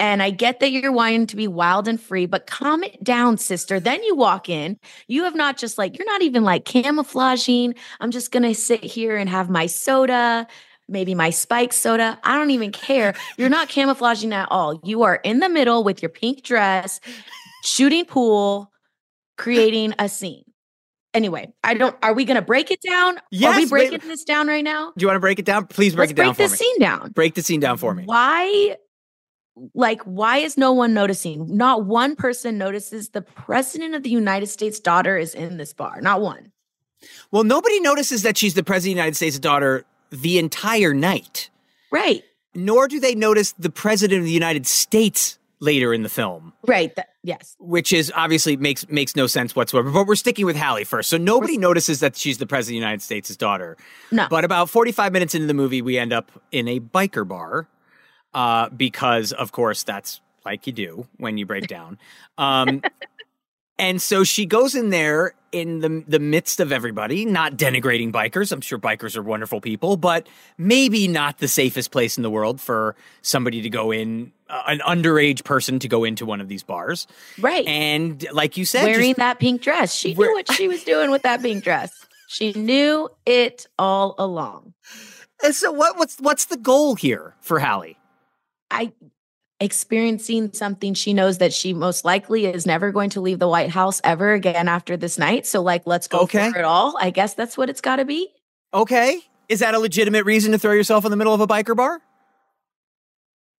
And I get that you're wanting to be wild and free, but calm it down, sister. Then you walk in. You have not just like, you're not even like camouflaging. I'm just going to sit here and have my soda, maybe my spike soda. I don't even care. You're not camouflaging at all. You are in the middle with your pink dress, shooting pool, creating a scene. Anyway, I don't. Are we going to break it down? are we Yes, wait- breaking this down right now? Do you want to break it down? Please break Let's it down break this me. scene down. Break the scene down for me. Why? Like, why is no one noticing? Not one person notices the president of the United States' daughter is in this bar. Not one. Well, nobody notices that she's the president of the United States' daughter the entire night. Right. Nor do they notice the president of the United States later in the film. Right. That, yes. which is obviously makes makes no sense whatsoever. But we're sticking with Hallie first, so nobody notices that she's the president of the United States' daughter. No. But about forty five minutes into the movie, we end up in a biker bar, uh, because of course that's like you do when you break down. Um, and so she goes in there in the the midst of everybody, not denigrating bikers. I'm sure bikers are wonderful people, but maybe not the safest place in the world for somebody to go in, uh, an underage person to go into one of these bars. Right. And like you said, Wearing just- that pink dress. She knew what she was doing with that pink dress. She knew it all along. And so what what's what's the goal here for Hallie? I experiencing something she knows that she most likely is never going to leave the White House ever again after this night. So like let's go Okay. for it all. I guess that's what it's got to be. Okay. Is that a legitimate reason to throw yourself in the middle of a biker bar?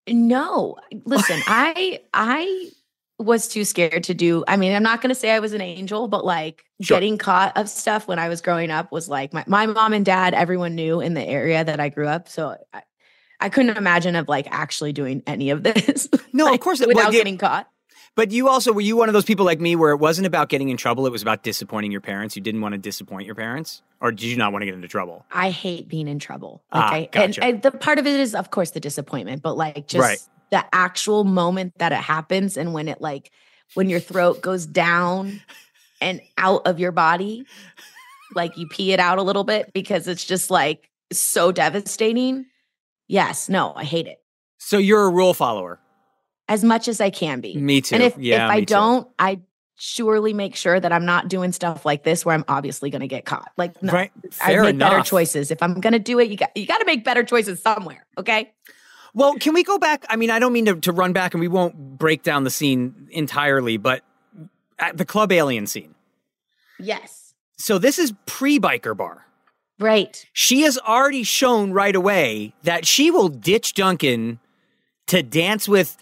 No. Listen, I I was too scared to do. I mean, I'm not going to say I was an angel, but like Sure. getting caught of stuff when I was growing up was like my, my mom and dad, everyone knew in the area that I grew up. So I, I couldn't imagine of like actually doing any of this. No, like, of course without getting caught. But you also were you one of those people like me where it wasn't about getting in trouble, it was about disappointing your parents. You didn't want to disappoint your parents? Or did you not want to get into trouble? I hate being in trouble. Ah, Okay. gotcha. and, and the part of it is, of course, the disappointment, but like just Right. the actual moment that it happens and when it like, when your throat goes down and out of your body, like you pee it out a little bit because it's just like so devastating. Yes. No, I hate it So you're a rule follower. as much as I can be. Me too. And if, Yeah, if I don't, I surely make sure that I'm not doing stuff like this where I'm obviously going to get caught. Like, no, Right. I Fair make better choices. If I'm going to do it, you got you got to make better choices somewhere. Okay. Well, can we go back? I mean, I don't mean to, to run back and we won't break down the scene entirely, but the club alien scene. Yes. So this is pre biker bar. Right. She has already shown right away that she will ditch Duncan to dance with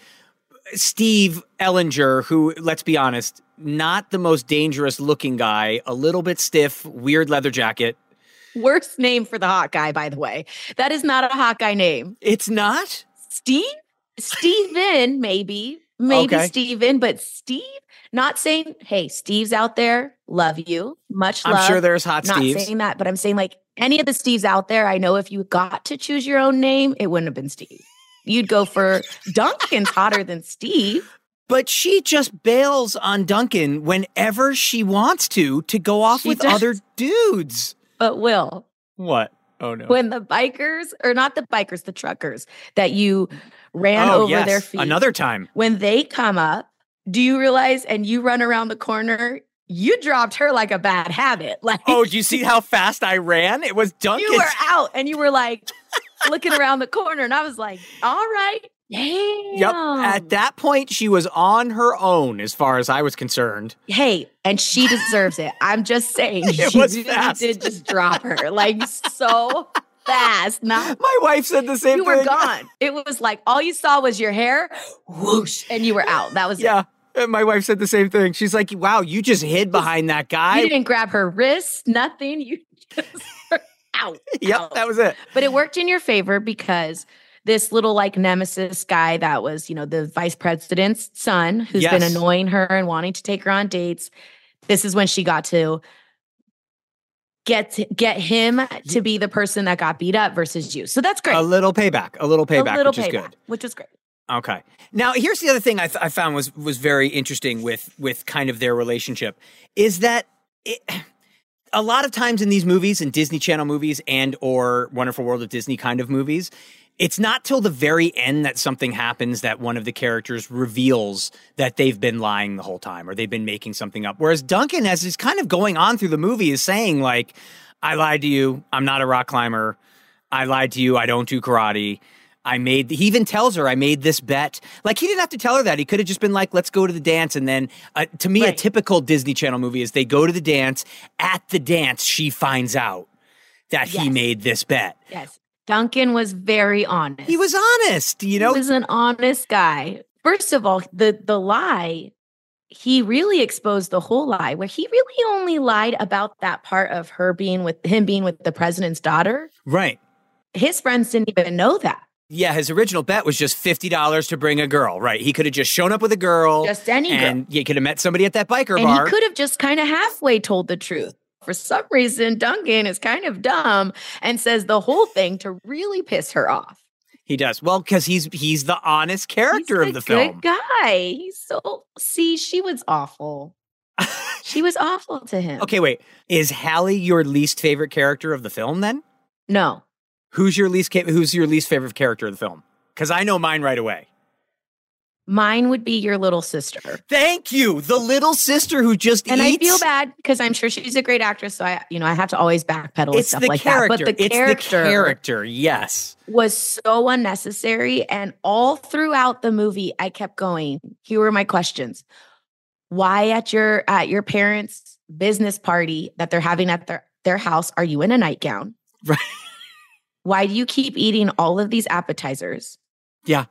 Steve Ellinger, who, let's be honest, not the most dangerous looking guy, a little bit stiff, weird leather jacket. Worst name for the hot guy, by the way. That is not a hot guy name. It's not? Steve? Steven, maybe. Maybe Okay. Steven, but Steve? Not saying, hey, Steve's out there. Love you. Much love. I'm sure there's hot Not Steves. Not saying that, but I'm saying like any of the Steves out there, I know if you got to choose your own name, it wouldn't have been Steve. You'd go for Duncan's hotter than Steve. But she just bails on Duncan whenever she wants to to go off She with does. other dudes. But Will, What? Oh no. when the bikers, or not the bikers, the truckers that you ran oh, over yes. their feet, Another time. when they come up, do you realize and you run around the corner, you dropped her like a bad habit. Like Oh, do you see how fast I ran? It was Duncan. you were out and you were like looking around the corner, and I was like, all right, damn. Yep. At that point, she was on her own, as far as I was concerned. Hey, and she deserves it. I'm just saying, It you was really fast. did just drop her like so fast. Not My wife said the same thing. you thing. were gone. It was like all you saw was your hair, whoosh, and you were out. That was Yeah. it. And my wife said the same thing. She's like, "Wow, you just hid behind that guy." You didn't grab her wrist, nothing. You just out. Yep, that was it. But it worked in your favor because this little like nemesis guy that was, you know, the vice president's son who's been annoying her and wanting to take her on dates. This is when she got to get get him to be the person that got beat up versus you. So that's great. A little payback. A little payback, a little which is good. which is great. Okay. Now, here's the other thing I, th- I found was was very interesting with with kind of their relationship is that it, a lot of times in these movies, in Disney Channel movies and or Wonderful World of Disney kind of movies, it's not till the very end that something happens that one of the characters reveals that they've been lying the whole time or they've been making something up. Whereas Duncan, as is kind of going on through the movie, is saying like, "I lied to you. I'm not a rock climber. I lied to you. I don't do karate." I made, he even tells her, I made this bet. Like, he didn't have to tell her that. He could have just been like, let's go to the dance. And then, uh, to me, a typical Disney Channel movie is they go to the dance. At the dance, she finds out that he made this bet. Yes. Duncan was very honest. He was honest, you know? He was an honest guy. First of all, the the lie, he really exposed the whole lie where he really only lied about that part of her being with him being with the president's daughter. right. His friends didn't even know that. Yeah, his original bet was just $50 to bring a girl, right? He could have just shown up with a girl. Just any girl. And you could have met somebody at that biker and bar. he could have just kind of halfway told the truth. For some reason, Duncan is kind of dumb and says the whole thing to really piss her off. He does. Well, because he's he's the honest character He's of the film. Good guy. He's so see, she was awful. she was awful to him. Okay, wait. Is Hallie your least favorite character of the film then? No. Who's your least ca- who's your least favorite character of the film? Because I know mine right away. Mine would be your little sister. Thank you, the little sister who just And eats. I feel bad because I'm sure she's a great actress. So I, you know, I have to always backpedal and It's stuff the like character. that. But the it's character, the character. Yes. was so unnecessary. And all throughout the movie, I kept going, here were my questions. Why at your at your parents' business party that they're having at their, their house are you in a nightgown? Right. Why do you keep eating all of these appetizers? Yeah.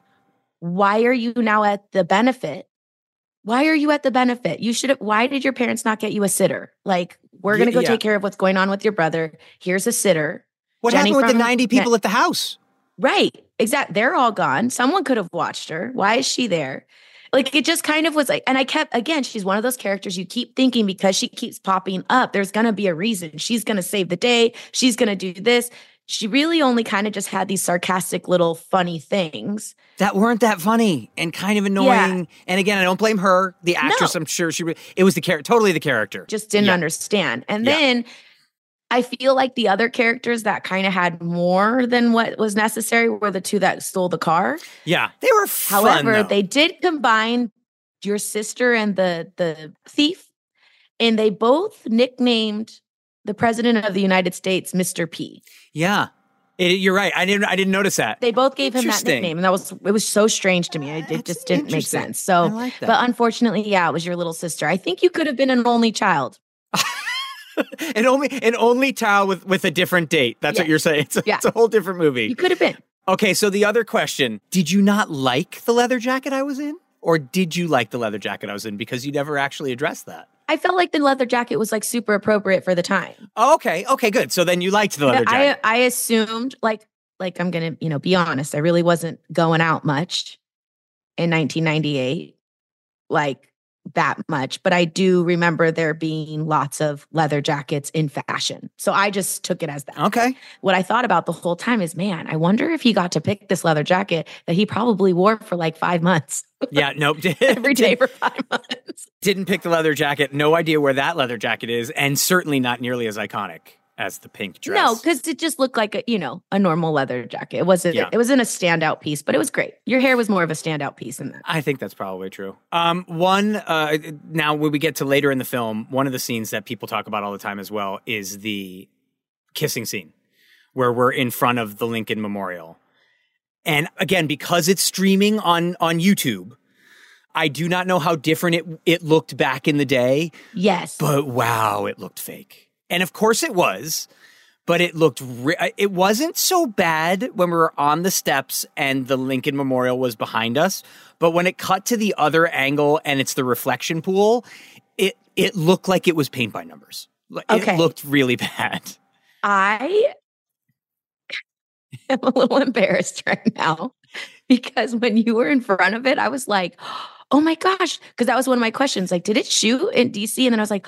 why are you now at the benefit? Why are you at the benefit? You should have, why did your parents not get you a sitter? Like, we're going to go yeah. take care of what's going on with your brother. Here's a sitter. What Jenny happened with the ninety people at the house? Right. Exactly. They're all gone. Someone could have watched her. Why is she there? Like it just kind of was like, and I kept again, she's one of those characters you keep thinking because she keeps popping up, there's gonna be a reason. She's gonna save the day, she's gonna do this. She really only kind of just had these sarcastic little funny things. That weren't that funny and kind of annoying. And again, I don't blame her. The actress, I'm sure she. It was the character, totally the character. just didn't Yeah. understand. And Yeah. then I feel like the other characters that kind of had more than what was necessary were the two that stole the car. Yeah, they were fun. However, though. they did combine your sister and the the thief, and they both nicknamed the president of the United States Mr. P. Yeah. It- you're right. I didn't I didn't notice that. They both gave him that nickname, and that was it was so strange to me. It, it just didn't make sense. So, like but unfortunately, yeah, it was your little sister. I think you could have been an only child. an only an only child with with a different date. That's what you're saying. It's a, Yeah. it's a whole different movie. You could have been. Okay, so the other question, did you not like the leather jacket I was in? Or did you like the leather jacket I was in because you never actually addressed that? I felt like the leather jacket was like super appropriate for the time. Oh, okay, okay, good. So then you liked the leather jacket. I. I assumed like like I'm gonna you know be honest. I really wasn't going out much in 1998, like that much. But I do remember there being lots of leather jackets in fashion. So I just took it as that. okay. What I thought about the whole time is, man, I wonder if he got to pick this leather jacket that he probably wore for like five months Yeah, nope. every day for five months. Didn't pick the leather jacket. No idea where that leather jacket is, and certainly not nearly as iconic as the pink dress. No, because it just looked like a you know a normal leather jacket. It wasn't. Yeah. It wasn't a standout piece, but it was great. Your hair was more of a standout piece than that. I think that's probably true. Um, one uh, now when we get to later in the film, one of the scenes that people talk about all the time as well is the kissing scene, where we're in front of the Lincoln Memorial, and again because it's streaming on on YouTube, I do not know how different it it looked back in the day, Yes. but wow, it looked fake, and of course it was. But it looked, re- it wasn't so bad when we were on the steps and the Lincoln Memorial was behind us. But when it cut to the other angle and it's the reflection pool, it, it looked like it was paint by numbers. Like, Okay. It looked really bad. I am a little embarrassed right now because when you were in front of it, I was like, oh my gosh. Because that was one of my questions. Like, did it shoot in DC? And then I was like,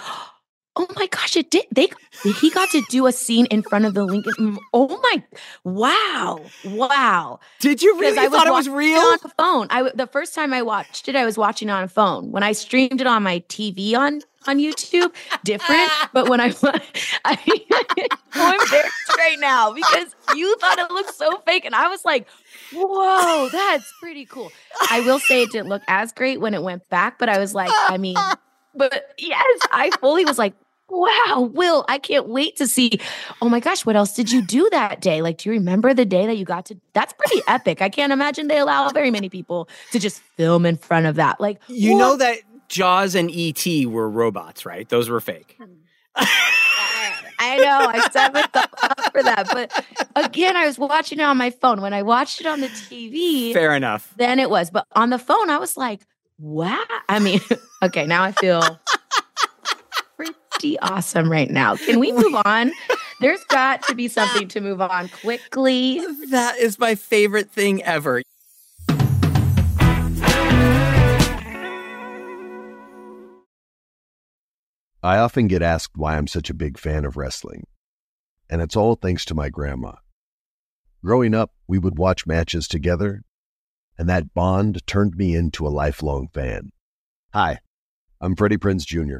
oh my gosh, it did. They he got to do a scene in front of the Lincoln. mm, Oh my wow. Wow. Did you really I thought it was real? on the phone. I the first time I watched it, I was watching it on a phone. When I streamed it on my TV on on YouTube, different. but when I, I I'm embarrassed right now because you thought it looked so fake, and I was like, "Whoa, that's pretty cool." I will say it didn't look as great when it went back, but I was like, I mean, but yes, I fully was like. Wow, Will, I can't wait to see. Oh my gosh, what else did you do that day? Like, do you remember the day that you got to? That's pretty epic. I can't imagine they allow very many people to just film in front of that. Like, You what? know that Jaws and E.T. were robots, right? Those were fake. Hmm. I know. I set myself up for that. But again, I was watching it on my phone. When I watched it on the TV, Fair enough. then it was. But on the phone, I was like, wow. I mean, okay, now I feel pretty awesome right now. Can we move on? There's got to be something to move on quickly. That is my favorite thing ever. I often get asked why I'm such a big fan of wrestling, and it's all thanks to my grandma. Growing up, we would watch matches together, and that bond turned me into a lifelong fan. Hi, I'm Freddie Prinze Jr.,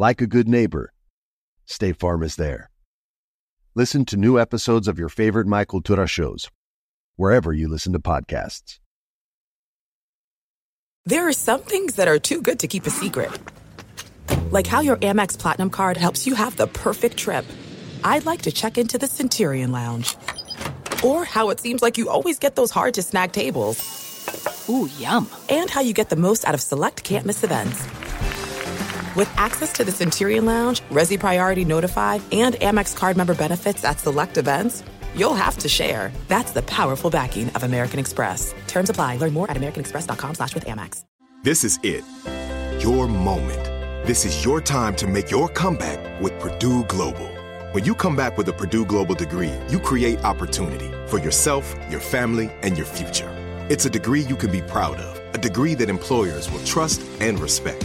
Like a good neighbor, State Farm is there. Listen to new episodes of your favorite My Cultura shows, wherever you listen to podcasts. There are some things that are too good to keep a secret. Like how your Amex Platinum card helps you have the perfect trip. I'd like to check into the Centurion Lounge. Or how it seems like you always get those hard to snag tables. Ooh, yum. And how you get the most out of select can't miss events. With access to the Centurion Lounge, Resy Priority Notified, and Amex card member benefits at select events, you'll have to share. That's the powerful backing of American Express. Terms apply. Learn more at americanexpress.com slash with Amex. This is it. Your moment. This is your time to make your comeback with Purdue Global. When you come back with a Purdue Global degree, you create opportunity for yourself, your family, and your future. It's a degree you can be proud of a degree that employers will trust and respect.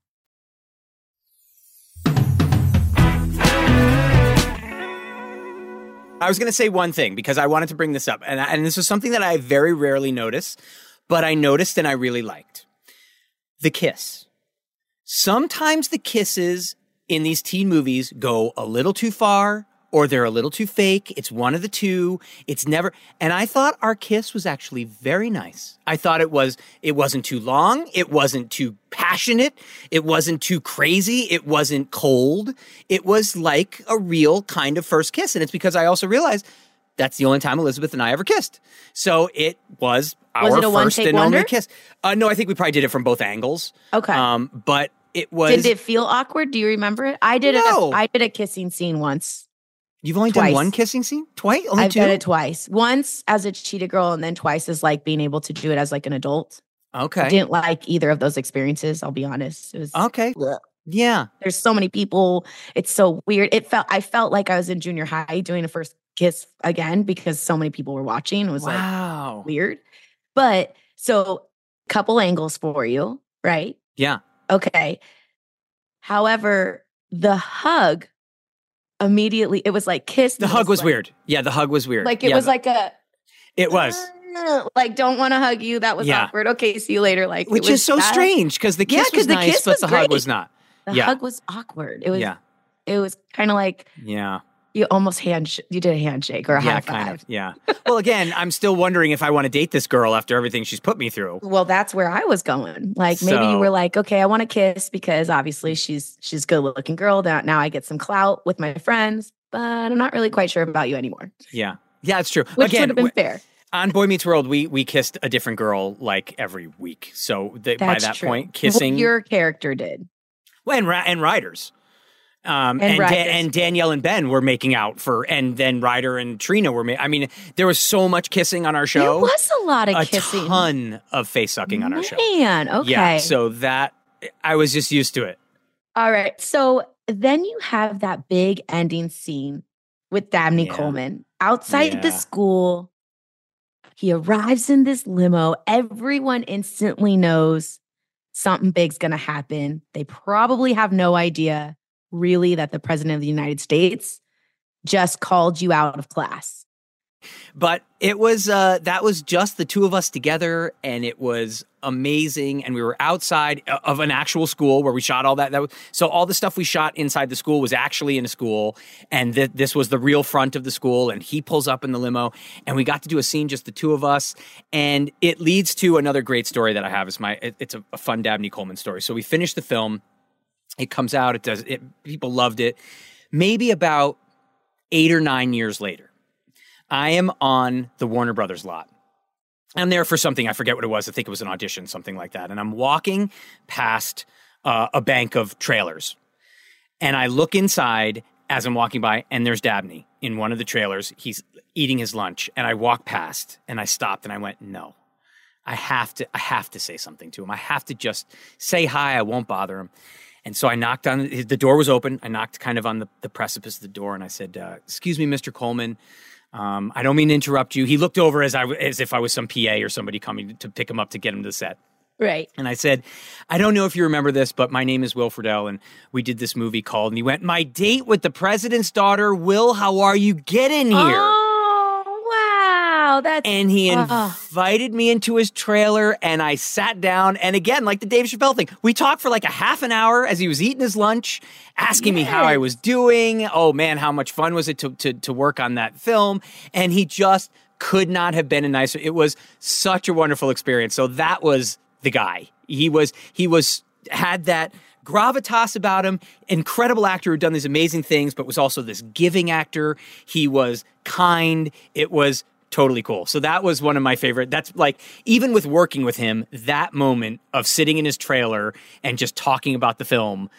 I was going to say one thing because I wanted to bring this up, and, and this is something that I very rarely notice, but I noticed and I really liked the kiss. Sometimes the kisses in these teen movies go a little too far or they're a little too fake. It's one of the two. It's never, and I thought our kiss was actually very nice. I thought it was, it wasn't too long. It wasn't too passionate. It wasn't too crazy. It wasn't cold. It was like a real kind of first kiss. And it's because I also realized that's the only time Elisabeth and I ever kissed. So it was our Was it a first and wonder? only kiss. Uh, no, I think we probably did it from both angles. Okay. Um, but it was. Did it feel awkward? Do you remember it? I did No. I did a kissing scene once. You've only done one kissing scene? Twice? Only I've two? done it twice. Once as a cheetah girl, and then twice as like being able to do it as like an adult. Okay. I didn't like either of those experiences. I'll be honest. It was Okay. Ugh. Yeah. There's so many people. It's so weird. It felt I felt like I was in junior high doing a first kiss again because so many people were watching. It was Wow. like weird. But so couple angles for you, right? Yeah. Okay. However, the hug immediately it was like kiss. The hug was like- weird. Yeah, the hug was weird. Like it Yeah, was the- like a it was. Uh, like don't want to hug you. That was Yeah. awkward. Okay, see you later. Like it Which is so that. strange because the Yeah, was the nice, kiss but was the hug was not. The yeah. hug was awkward. It was yeah. it was kind of like Yeah. You almost hand you did a handshake or a yeah, high kind five. of. Yeah. well, again, I'm still wondering if I want to date this girl after everything she's put me through. Well, that's where I was going. Like maybe you were like, okay, I want to kiss because obviously she's she's a good looking girl. That now I get some clout with my friends, but I'm not really quite sure about you anymore. Yeah. Yeah, it's true. Which again, would have been w- fair. on Boy Meets World, we we kissed a different girl like every week. So the, by that true. point, kissing your character did. Well, and, Ra- and Riders. Um, And and, Da- and Danielle and Ben were making out for, and then Rider and Trina were. Ma- I mean, there was so much kissing on our show. There was a lot of kissing a kissing. ton of face sucking on our show. Man, okay. Yeah, so that I was just used to it. All right. So then you have that big ending scene with Dabney Yeah. Coleman outside the school. He arrives in this limo. Everyone instantly knows something big's going to happen. They probably have no idea, really, that the president of the United States just called you out of class. But it was uh, that was just the two of us together, and it was amazing, and we were outside uh, of an actual school where we shot all that. That was, so all the stuff we shot inside the school was actually in a school, and th- this was the real front of the school. And he pulls up in the limo, and we got to do a scene just the two of us, and it leads to another great story that I have. Is my it- it's a, a fun Dabney Coleman story. So we finished the film. It comes out. It does. It people loved it. Maybe about eight or nine years later, I am on the Warner Brothers lot. I'm there for something. I forget what it was. I think it was an audition, something like that. And I'm walking past uh, a bank of trailers, and I look inside as I'm walking by, and there's Dabney in one of the trailers. He's eating his lunch, and I walk past, and I stopped, and I went, "No, I have to. I have to say something to him. I have to just say hi. I won't bother him." And so I knocked on the door was open. I knocked kind of on the, the precipice of the door, and I said, uh, "Excuse me, Mr. Coleman." Um, I don't mean to interrupt you. He looked over as I as if I was some PA or somebody coming to pick him up to get him to the set. Right. And I said, I don't know if you remember this, but my name is Will Friedle, and we did this movie called. And he went, My date with the president's daughter. Will, how are you? Get in here. Oh, That's and he Oh. invited me into his trailer, and I sat down. And again, like the Dave Chappelle thing, we talked for like a half an hour as he was eating his lunch, asking me how I was doing. Oh man, how much fun was it to, to, to work on that film? And he just could not have been a nicer. It was such a wonderful experience. So that was the guy. He was, he was, had that gravitas about him. Incredible actor who'd done these amazing things, but was also this giving actor. He was kind. It was totally cool. So that was one of my favorite. That's like even with working with him, that moment of sitting in his trailer and just talking about the film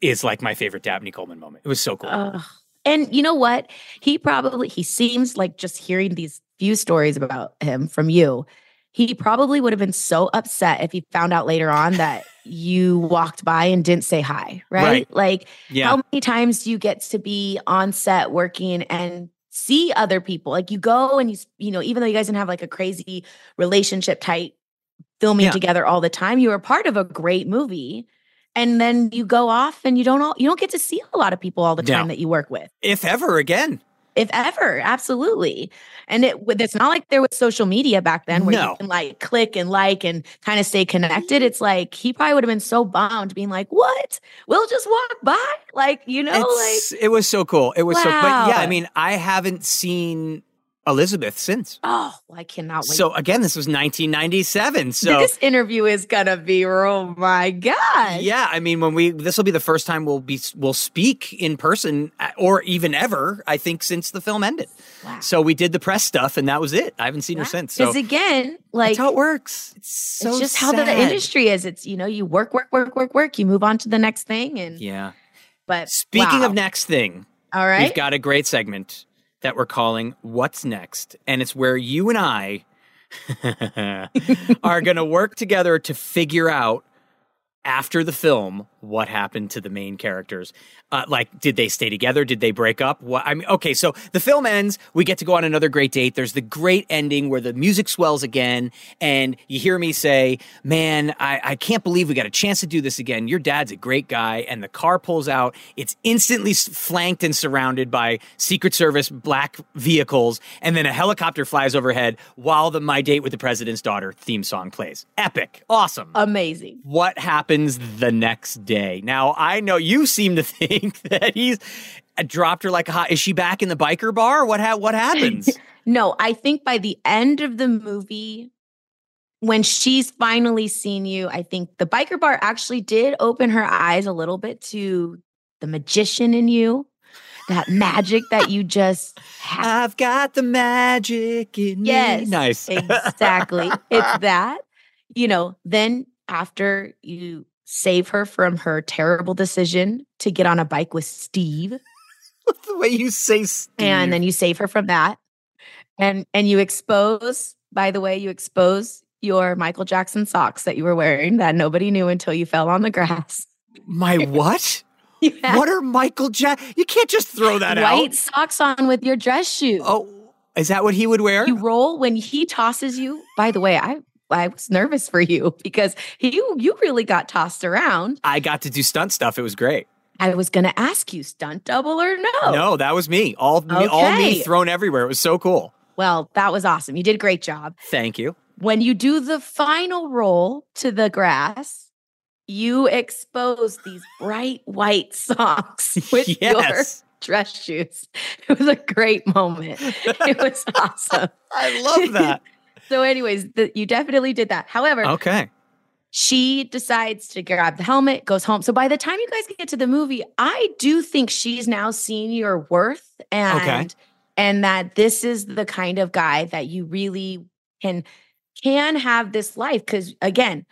is like my favorite Dabney Coleman moment. It was so cool. Ugh. And you know what? He probably he seems like just hearing these few stories about him from you. He probably would have been so upset if he found out later on that you walked by and didn't say hi, right? Right. Like Yeah. how many times do you get to be on set working and see other people? Like you go and you you know, even though you guys didn't have like a crazy relationship type filming Yeah. together all the time, you were part of a great movie. And then you go off and you don't all, you don't get to see a lot of people all the No. time that you work with if ever again. If ever absolutely. And it it's not like there was social media back then where No. you can like click and like and kind of stay connected. Mm-hmm. It's like he probably would have been so bummed being like what? We'll just walk by? Like you know It's- it was so cool. It was so, but yeah, I mean, I haven't seen Elisabeth since. oh i cannot wait So again, this was 1997. So this interview is gonna be oh my god yeah, I mean, when we this will be the first time we'll be we'll speak in person uh, or even ever. I think since the film ended. Wow. So we did the press stuff, and that was it. I haven't seen her since. So because again like that's how it works. It's so it's just how the sad. industry is it's you know you work work work work work you move on to the next thing and Yeah. but Speaking wow. of next thing, all right we've got a great segment that we're calling "What's Next," and it's where you and I are going to work together to figure out after the film what happened to the main characters. Uh, like, did they stay together? Did they break up? What I mean, okay, so the film ends. We get to go on another great date. There's the great ending where the music swells again, and you hear me say, "Man, I, I can't believe we got a chance to do this again. Your dad's a great guy." And the car pulls out. It's instantly flanked and surrounded by Secret Service black vehicles, and then a helicopter flies overhead while the "My Date with the President's Daughter" theme song plays. Epic, awesome amazing what happens the next day. Now, I know you seem to think that he's dropped her like a hot. Is she back in the biker bar? What ha- what happens? No, I think by the end of the movie, when she's finally seen you, I think the biker bar actually did open her eyes a little bit to the magician in you, that magic that you just have. I've got the magic in Yes, me. Nice. exactly. it's that. You know, then after you save her from her terrible decision to get on a bike with Steve, the way you say Steve. and then you save her from that and and you expose by the way you expose your michael jackson socks that you were wearing that nobody knew until you fell on the grass My what? Had What are Michael Jack? You can't just throw that white out. socks on with your dress shoe Oh, is that what he would wear? you roll when he tosses you by the way i i was nervous for you because you you really got tossed around I got to do stunt stuff. It was great. i was going to ask you stunt double or no No, that was me. All me, all me thrown everywhere. It was so cool. well that was awesome you did a great job Thank you. when you do the final roll to the grass, you expose these bright white socks with Yes. your dress shoes. It was a great moment. It was awesome. I love that. So, anyways, the, you definitely did that. However, okay. she decides to grab the helmet, goes home. So by the time you guys get to the movie, I do think she's now seen your worth and Okay. and that this is the kind of guy that you really can can have this life cuz again,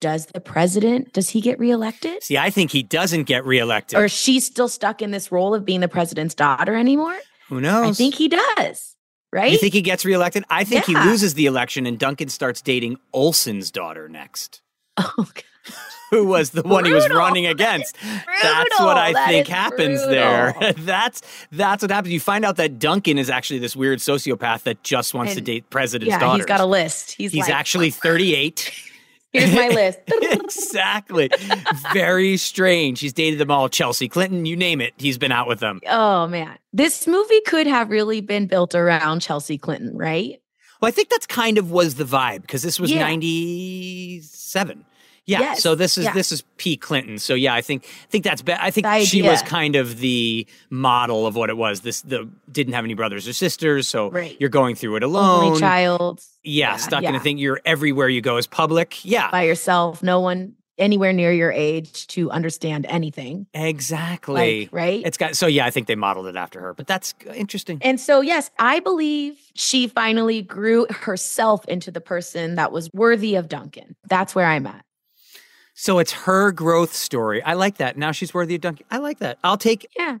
does the president does he get reelected? See, I think he doesn't get reelected. Or she's still stuck in this role of being the president's daughter anymore? Who knows? I think he does. Right? You think he gets reelected? I think Yeah. he loses the election and Duncan starts dating Olson's daughter next. Oh, Who was the one he was running against? That's what I That think happens there. that's that's what happens. You find out that Duncan is actually this weird sociopath that just wants to date president's yeah, daughters. he's got a list. He's, He's like, actually 38. Here's my list. exactly. Very strange. He's dated them all. Chelsea Clinton, you name it. He's been out with them. Oh man, this movie could have really been built around Chelsea Clinton, right? Well, I think that's kind of was the vibe because this was Yeah. 97. Yeah. Yes, So this is yeah. this is P Clinton. So yeah, I think I think that's be- I think The she was kind of the model of what it was. This the didn't have any brothers or sisters, so Right. you're going through it alone. Only child Yeah, Yeah, stuck in a thing. You're everywhere you go is public. Yeah. by yourself, no one anywhere near your age to understand anything. Exactly. Like, right? It's got so yeah, I think they modeled it after her. But that's interesting. And so, yes, I believe she finally grew herself into the person that was worthy of Duncan. That's where I'm at. So it's her growth story. I like that. Now she's worthy of Duncan. I like that. I'll take Yeah.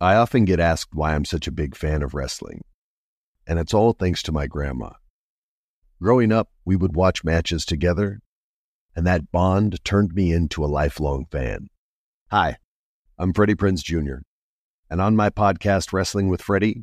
I often get asked why I'm such a big fan of wrestling, and it's all thanks to my grandma. Growing up, we would watch matches together, and that bond turned me into a lifelong fan. Hi, I'm Freddie Prinze Jr., and on my podcast, Wrestling with Freddie,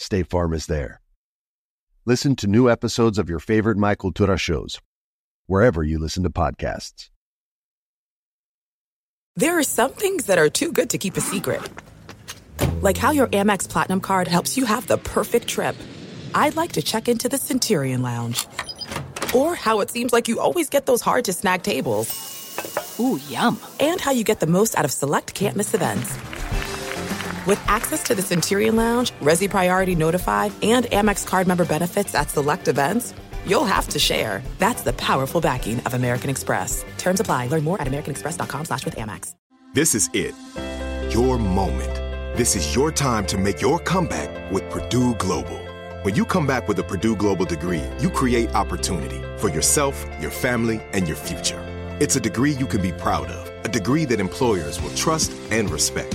State Farm is there. Listen to new episodes of your favorite My Cultura shows, wherever you listen to podcasts. There are some things that are too good to keep a secret. Like how your Amex Platinum card helps you have the perfect trip. I'd like to check into the Centurion Lounge. Or how it seems like you always get those hard to snag tables. Ooh, yum. And how you get the most out of select can't miss events. With access to the Centurion Lounge, Resy Priority Notified, and Amex card member benefits at select events, you'll have to share. That's the powerful backing of American Express. Terms apply. Learn more at americanexpress.com slash with Amex. This is it. Your moment. This is your time to make your comeback with Purdue Global. When you come back with a Purdue Global degree, you create opportunity for yourself, your family, and your future. It's a degree you can be proud of, a degree that employers will trust and respect.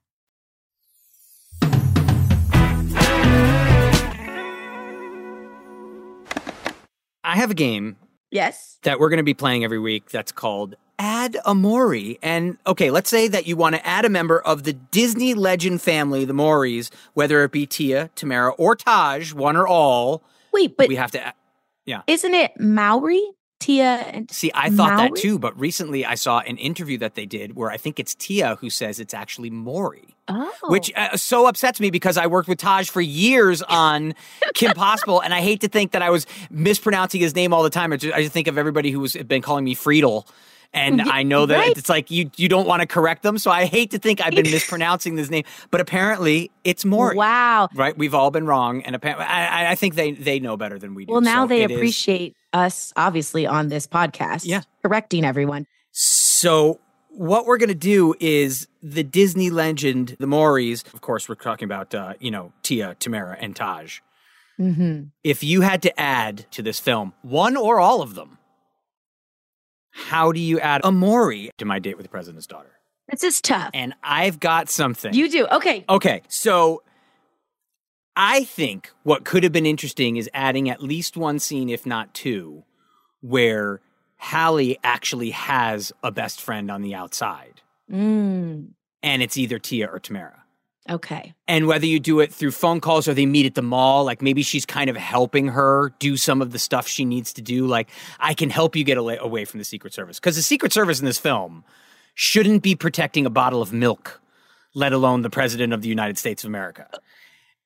I have a game Yes. that we're going to be playing every week that's called Add a Mowry. And okay, let's say that you want to add a member of the Disney legend family, the Mowrys, whether it be Tia, Tamera, or Tahj, one or all. Wait, but we have to. Yeah. isn't it Maori? Tia and See, I thought that too, but recently I saw an interview that they did where I think it's Tia who says it's actually Mowry. Oh. Which uh, so upsets me because I worked with Tahj for years on Kim Possible, and I hate to think that I was mispronouncing his name all the time. I just, I just think of everybody who has been calling me Friedel, and I know that right. it's like you you don't want to correct them, so I hate to think I've been mispronouncing this name, but apparently it's Mowry. Wow. Right, we've all been wrong, and apparently I, I- think they they know better than we do. Well, now so they it is- appreciate us, obviously, on this podcast. Yeah. Correcting everyone. So what we're gonna do is the Disney legend, the Mowrys. Of course, we're talking about uh, you know Tia, Tamera, and Tahj. Mm-hmm. If you had to add to this film one or all of them, how do you add a Mowry to my date with the president's daughter? This is tough. And I've got something. You do. Okay. Okay, so I think what could have been interesting is adding at least one scene, if not two, where Hallie actually has a best friend on the outside, Mm. and it's either Tia or Tamera. Okay. And whether you do it through phone calls or they meet at the mall, like maybe she's kind of helping her do some of the stuff she needs to do. Like, I can help you get away, from the Secret Service. Because the Secret Service in this film shouldn't be protecting a bottle of milk, let alone the President of the United States of America.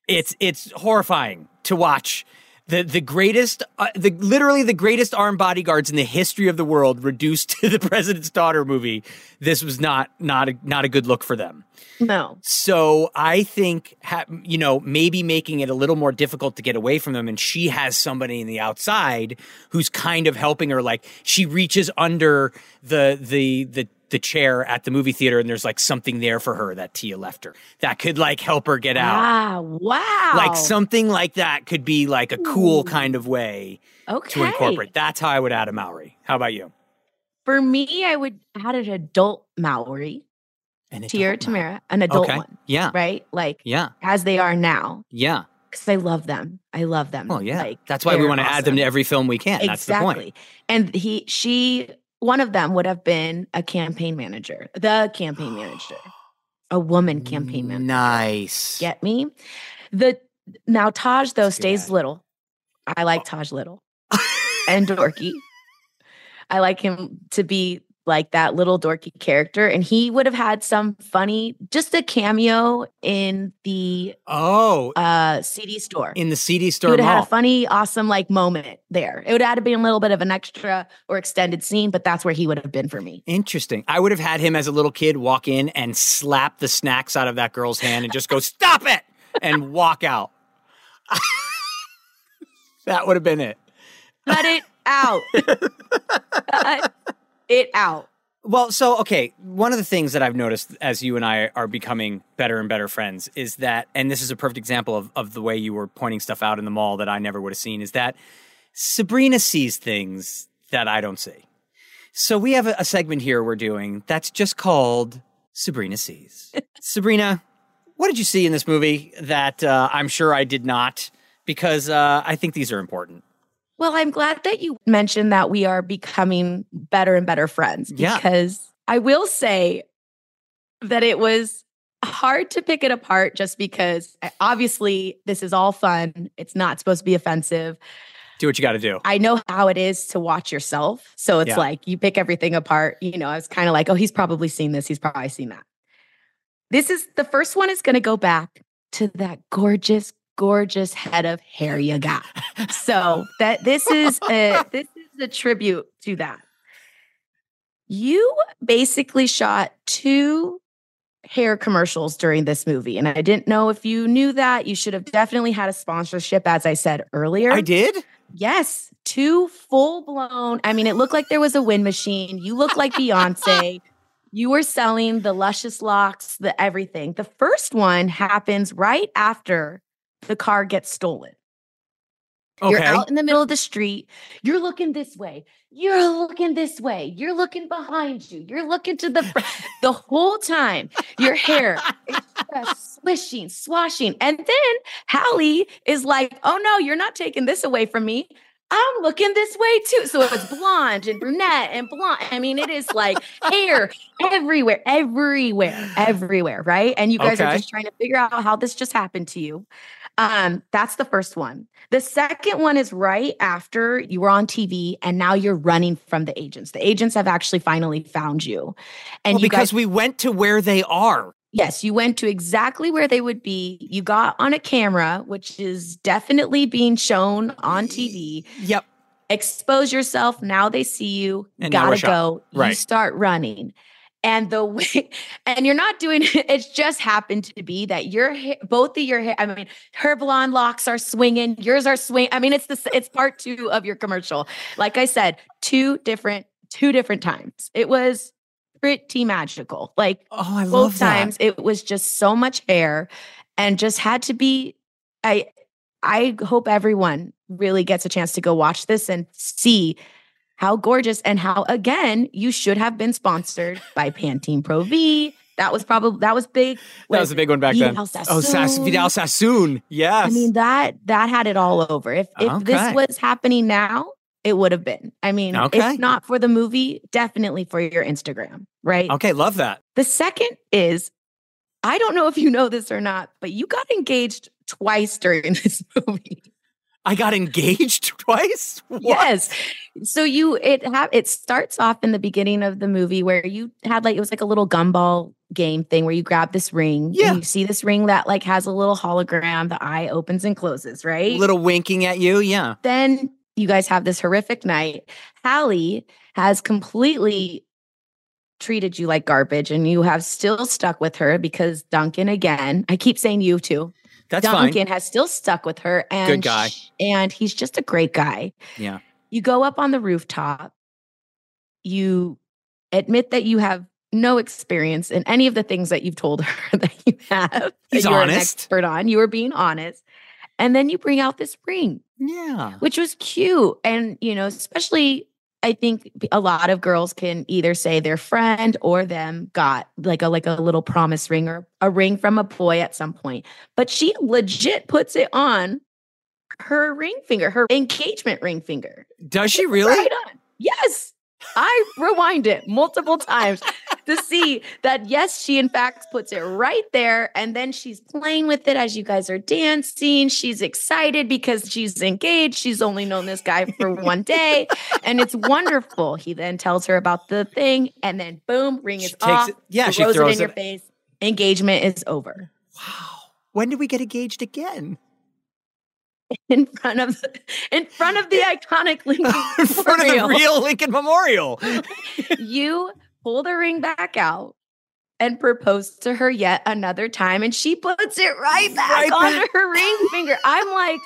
It's, it's horrifying to watch. The, the greatest, uh, the literally the greatest armed bodyguards in the history of the world reduced to the president's daughter movie. This was not not a, not a good look for them. No. So I think, ha- you know, maybe making it a little more difficult to get away from them. And she has somebody in the outside who's kind of helping her. Like she reaches under the, the, the, the chair at the movie theater and there's like something there for her that Tia left her that could like help her get out. Wow. Wow. Like something like that could be like a cool kind of way Okay. to incorporate. That's how I would add a Maori. How about you? For me, I would add an adult Maori, An adult Tamera, an adult Okay. one, Yeah. right? Like Yeah. as they are now. Yeah. Because I love them. I love them. Oh yeah. Like, That's why we want to add them to every film we can. That's the point. And he, she, one of them would have been a campaign manager, the campaign manager, a woman campaign manager. Nice. Get me? The now Tahj though stays little. I like Tahj little and dorky. I like him to be like that little dorky character, and he would have had some funny, just a cameo in the Oh, uh CD store. in the CD he store would have had a funny, awesome like moment there. It would have had to be a little bit of an extra or extended scene, but that's where he would have been for me. Interesting. I would have had him as a little kid walk in and slap the snacks out of that girl's hand and just go, "Stop it!" and walk out. that would have been it. Cut it out. It out. Well, so okay, one of the things that I've noticed as you and I are becoming better and better friends is that, and this is a perfect example of, of the way you were pointing stuff out in the mall that I never would have seen, is that Sabrina sees things that I don't see. So we have a, a segment here we're doing that's just called Sabrina Sees. Sabrina, what did you see in this movie that uh, I'm sure I did not? Because uh, I think these are important. Well, I'm glad that you mentioned that we are becoming better and better friends Yeah. because I will say that it was hard to pick it apart just because I- obviously this is all fun. It's not supposed to be offensive. Do what you got to do. I know how it is to watch yourself. So it's Yeah. like you pick everything apart. You know, I was kind of like, oh, he's probably seen this. He's probably seen that. This is the first one is going to go back to that gorgeous, gorgeous head of hair you got. so that this is a this is a tribute to that. You basically shot two hair commercials during this movie. And I didn't know if you knew that. You should have definitely had a sponsorship, as I said earlier. I did. Yes, two full blown. I mean, it looked like there was a wind machine. You look like Beyonce. You were selling the luscious locks, the everything. The first one happens right after the car gets stolen. You're out in the middle of the street. You're looking this way. You're looking this way. You're looking behind you. You're looking to the front. the whole time. Your hair is just swishing, swashing. And then Hallie is like, oh no, you're not taking this away from me. I'm looking this way too. So if it's blonde and brunette and blonde. I mean, it is like hair everywhere, everywhere, everywhere, right? And you guys are just trying to figure out how this just happened to you. Um, that's the first one. The second one is right after you were on TV and now you're running from the agents. The agents have actually finally found you. And well, you because guys, we went to where they are. yes, you went to exactly where they would be. You got on a camera, which is definitely being shown on TV. Yep. Expose yourself. Now they see you. And Gotta shot. go. You Right. start running. And the way, and you're not doing it, it's just happened to be that your hair, both of your hair, I mean, her blonde locks are swinging, yours are swing. I mean, it's the, it's part two of your commercial. Like I said, two different, two different times. It was pretty magical. Like Oh, I both times it was just so much hair and just had to be i i hope everyone really gets a chance to go watch this and see how gorgeous and how again you should have been sponsored by pantene pro v that was probably that was big That was a big one back then. Vidal Oh, Sass- Sassoon. Vidal Sassoon. Yes. i mean that that had it all over if if Okay. this was happening now it would have been i mean Okay. if not for the movie definitely for your instagram right okay, love that. the second is I don't know if you know this or not, but you got engaged twice during this movie. I got engaged twice. What? Yes. So you it ha- it starts off in the beginning of the movie where you had like it was like a little gumball game thing where you grab this ring Yeah. and you see this ring that like has a little hologram, the eye opens and closes, right? A little winking at you. Yeah. then you guys have this horrific night. Hallie has completely treated you like garbage and you have still stuck with her because Duncan again, I keep saying you too. That's Duncan has still stuck with her and Good guy. and he's just a great guy. Yeah. You go up on the rooftop. You admit that you have no experience in any of the things that you've told her that you have. that He's you're an honest. expert on. You were being honest. And then you bring out this ring Yeah. which was cute. And, you know, especially I think a lot of girls can either say their friend or them got like a like a little promise ring or a ring from a boy at some point. But she legit puts it on her ring finger, her engagement ring finger. Does she really? Right on. Yes. I rewind it multiple times to see that yes, she in fact puts it right there. And then she's playing with it as you guys are dancing. She's excited because she's engaged. She's only known this guy for one day. And it's wonderful. He then tells her about the thing, and then boom, ring is off. it- yeah, she throws, it in your face. Engagement is over. Wow. When did we get engaged again? In front of the, in front of the iconic Lincoln In front of the real Lincoln Memorial. you pull the ring back out and propose to her yet another time, and she puts it right back Right onto back. her ring finger. I'm like,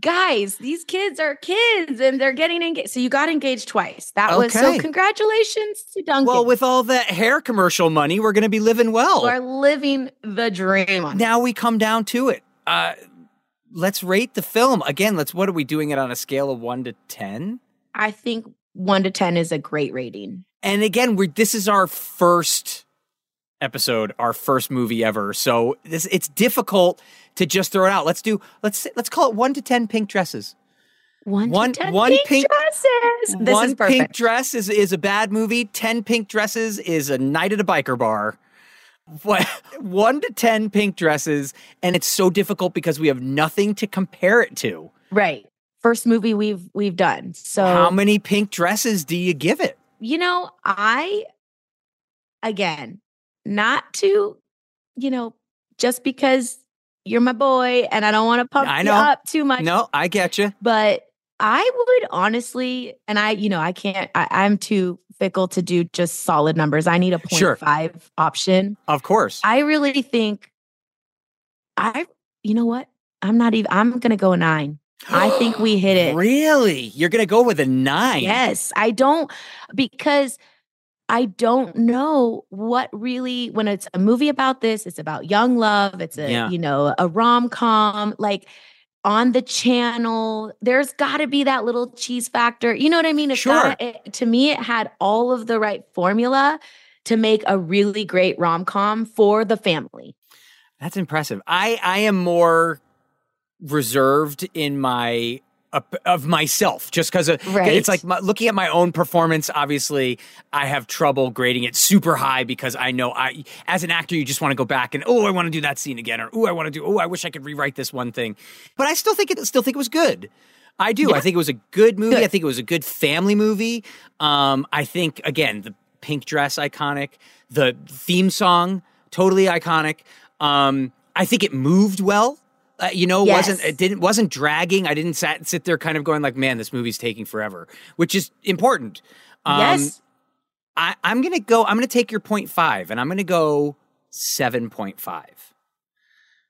guys, these kids are kids and they're getting engaged. So you got engaged twice. That was so congratulations to Duncan. Well, with all that hair commercial money, we're going to be living well. We're living the dream now we come down to it. Uh, let's rate the film again. Let's. What are we doing it on a scale of one to ten? I think one to ten is a great rating. And again, we're this is our first episode, our first movie ever. So this it's difficult to just throw it out. Let's do let's let's call it one to ten pink dresses. One, One- 10 one pink, pink- dresses. This one is perfect. pink dress is is a bad movie. Ten pink dresses is a night at a biker bar. What one to ten pink dresses, and it's so difficult because we have nothing to compare it to. right. first movie we've we've done. So How many pink dresses do you give it? you know, I again, not to, you know, just because you're my boy and I don't want to pump I you know. up too much. No, I get you. But I would honestly, and I, you know, I can't, I, I'm too fickle to do just solid numbers. I need a point Sure. five option. Of course. I really think I, you know what? I'm not even, I'm going to go a nine. I think we hit it. Really? You're going to go with a nine? Yes. I don't, because I don't know what really, when it's a movie about this, it's about young love, it's a, Yeah. you know, a rom com, like on the channel, there's got to be that little cheese factor. You know what I mean? It's Sure. gotta- it- to me, it had all of the right formula to make a really great rom com for the family. That's impressive. I I am more reserved in my of myself just because Right. it's like my, looking at my own performance obviously i have trouble grading it super high because i know i as an actor you just want to go back and oh i want to do that scene again or oh i want to do oh i wish i could rewrite this one thing but i still think it still think it was good I do. I think it was a good movie. I think it was a good family movie. Um, I think again the pink dress iconic, the theme song totally iconic. Um, I think it moved well. Uh, you know, Yes. wasn't it didn't wasn't dragging. I didn't sat, sit there kind of going like, man, this movie's taking forever, which is important. Um, yes. I, I'm gonna go. I'm gonna take your point five, and I'm gonna go seven point five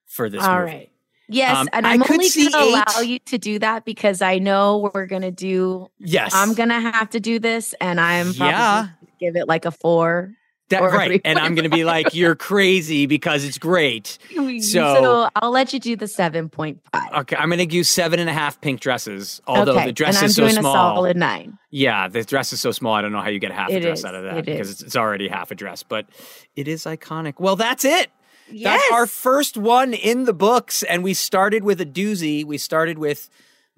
for this All movie. right. Yes, Um, and I'm only going to allow you to do that because I know we're going to do. Yes, I'm going to have to do this, and I'm probably Yeah. gonna give it like a four. That, a right, and I'm gonna be like, you're crazy because it's great. So, So- I'll let you do the seven point five. Okay, I'm gonna give seven and a half pink dresses. Although okay, the dress and I'm is so doing small. a solid nine. Yeah, the dress is so small. I don't know how you get half a It dress is, out of that it because it's, it's already half a dress, but it is iconic. Well, that's it. Yes. That's our first one in the books, and we started with a doozy. We started with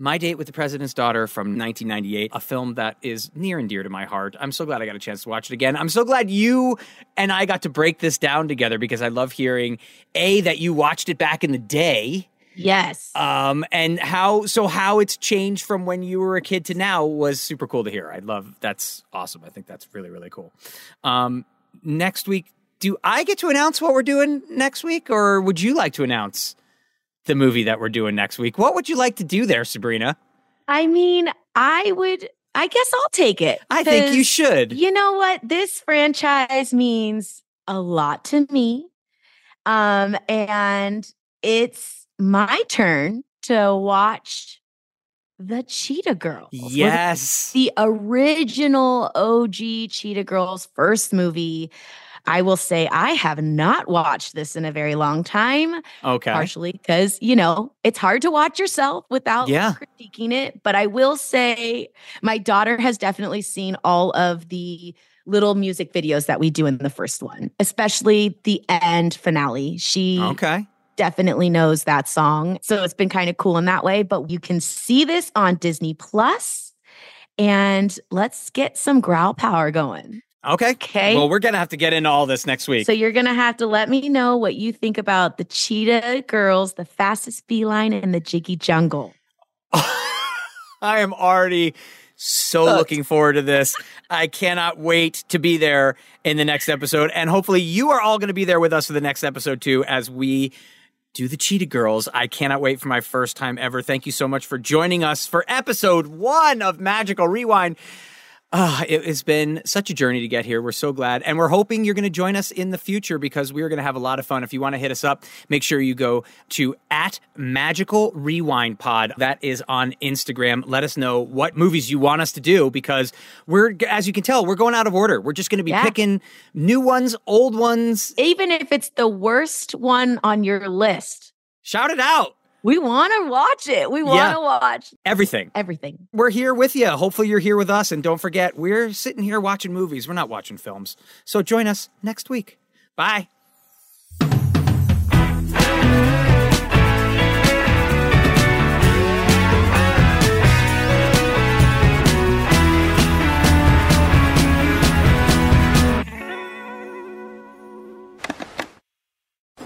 My Date with the President's Daughter from 1998, a film that is near and dear to my heart. I'm so glad I got a chance to watch it again. I'm so glad you and I got to break this down together because I love hearing a that you watched it back in the day Yes. um and how so how it's changed from when you were a kid to now was super cool to hear i love that's awesome i think that's really really cool um next week do i get to announce what we're doing next week or would you like to announce the movie that we're doing next week what would you like to do there sabrina I mean, I would. I guess I'll take it. i think you should You know what? This franchise means a lot to me. Um, and it's my turn to watch the Cheetah Girls. Yes the original OG Cheetah Girls first movie. I will say I have not watched this in a very long time, okay partially because, you know, it's hard to watch yourself without Yeah. critiquing it. But I will say my daughter has definitely seen all of the little music videos that we do in the first one, especially the end finale. She okay definitely knows that song. So it's been kind of cool in that way. But you can see this on Disney Plus, And let's get some growl power going. Okay. Okay. Well, we're gonna have to get into all this next week. So you're gonna have to let me know what you think about the cheetah girls, the fastest feline in the jiggy jungle. I am already so looking forward to this. I cannot wait to be there in the next episode. And hopefully, you are all going to be there with us for the next episode, too, as we do the Cheetah Girls. I cannot wait for my first time ever. Thank you so much for joining us for episode one of Magical Rewind. Ah, it has been such a journey to get here. We're so glad. And we're hoping you're going to join us in the future because we're going to have a lot of fun. If you want to hit us up, make sure you go to at Magical Rewind Pod. That is on Instagram. Let us know what movies you want us to do because we're, as you can tell, we're going out of order. We're just going to be Yeah. picking new ones, old ones. Even if it's the worst one on your list, Shout it out. We want to watch it. We want Yeah. to watch Everything. everything. We're here with you. Hopefully, you're here with us. And don't forget, we're sitting here watching movies. We're not watching films. So join us next week. Bye.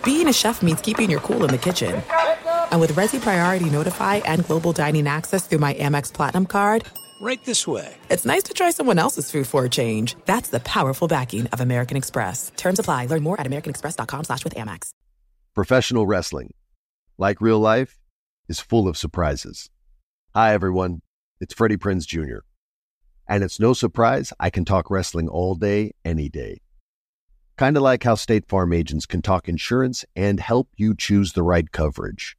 Being a chef means keeping your cool in the kitchen. And with Resy Priority Notify and Global Dining Access through my Amex Platinum card, Right this way. it's nice to try someone else's food for a change. That's the powerful backing of American Express. Terms apply. Learn more at americanexpress.com slash with Amex. Professional wrestling, like real life, is full of surprises. Hi, everyone. It's Freddie Prinze Jr. And it's no surprise I can talk wrestling all day, any day. Kind of like how State Farm agents can talk insurance and help you choose the right coverage.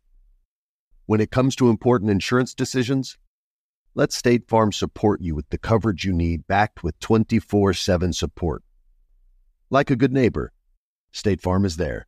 When it comes to important insurance decisions, let State Farm support you with the coverage you need backed with 24 7 support. Like a good neighbor, State Farm is there.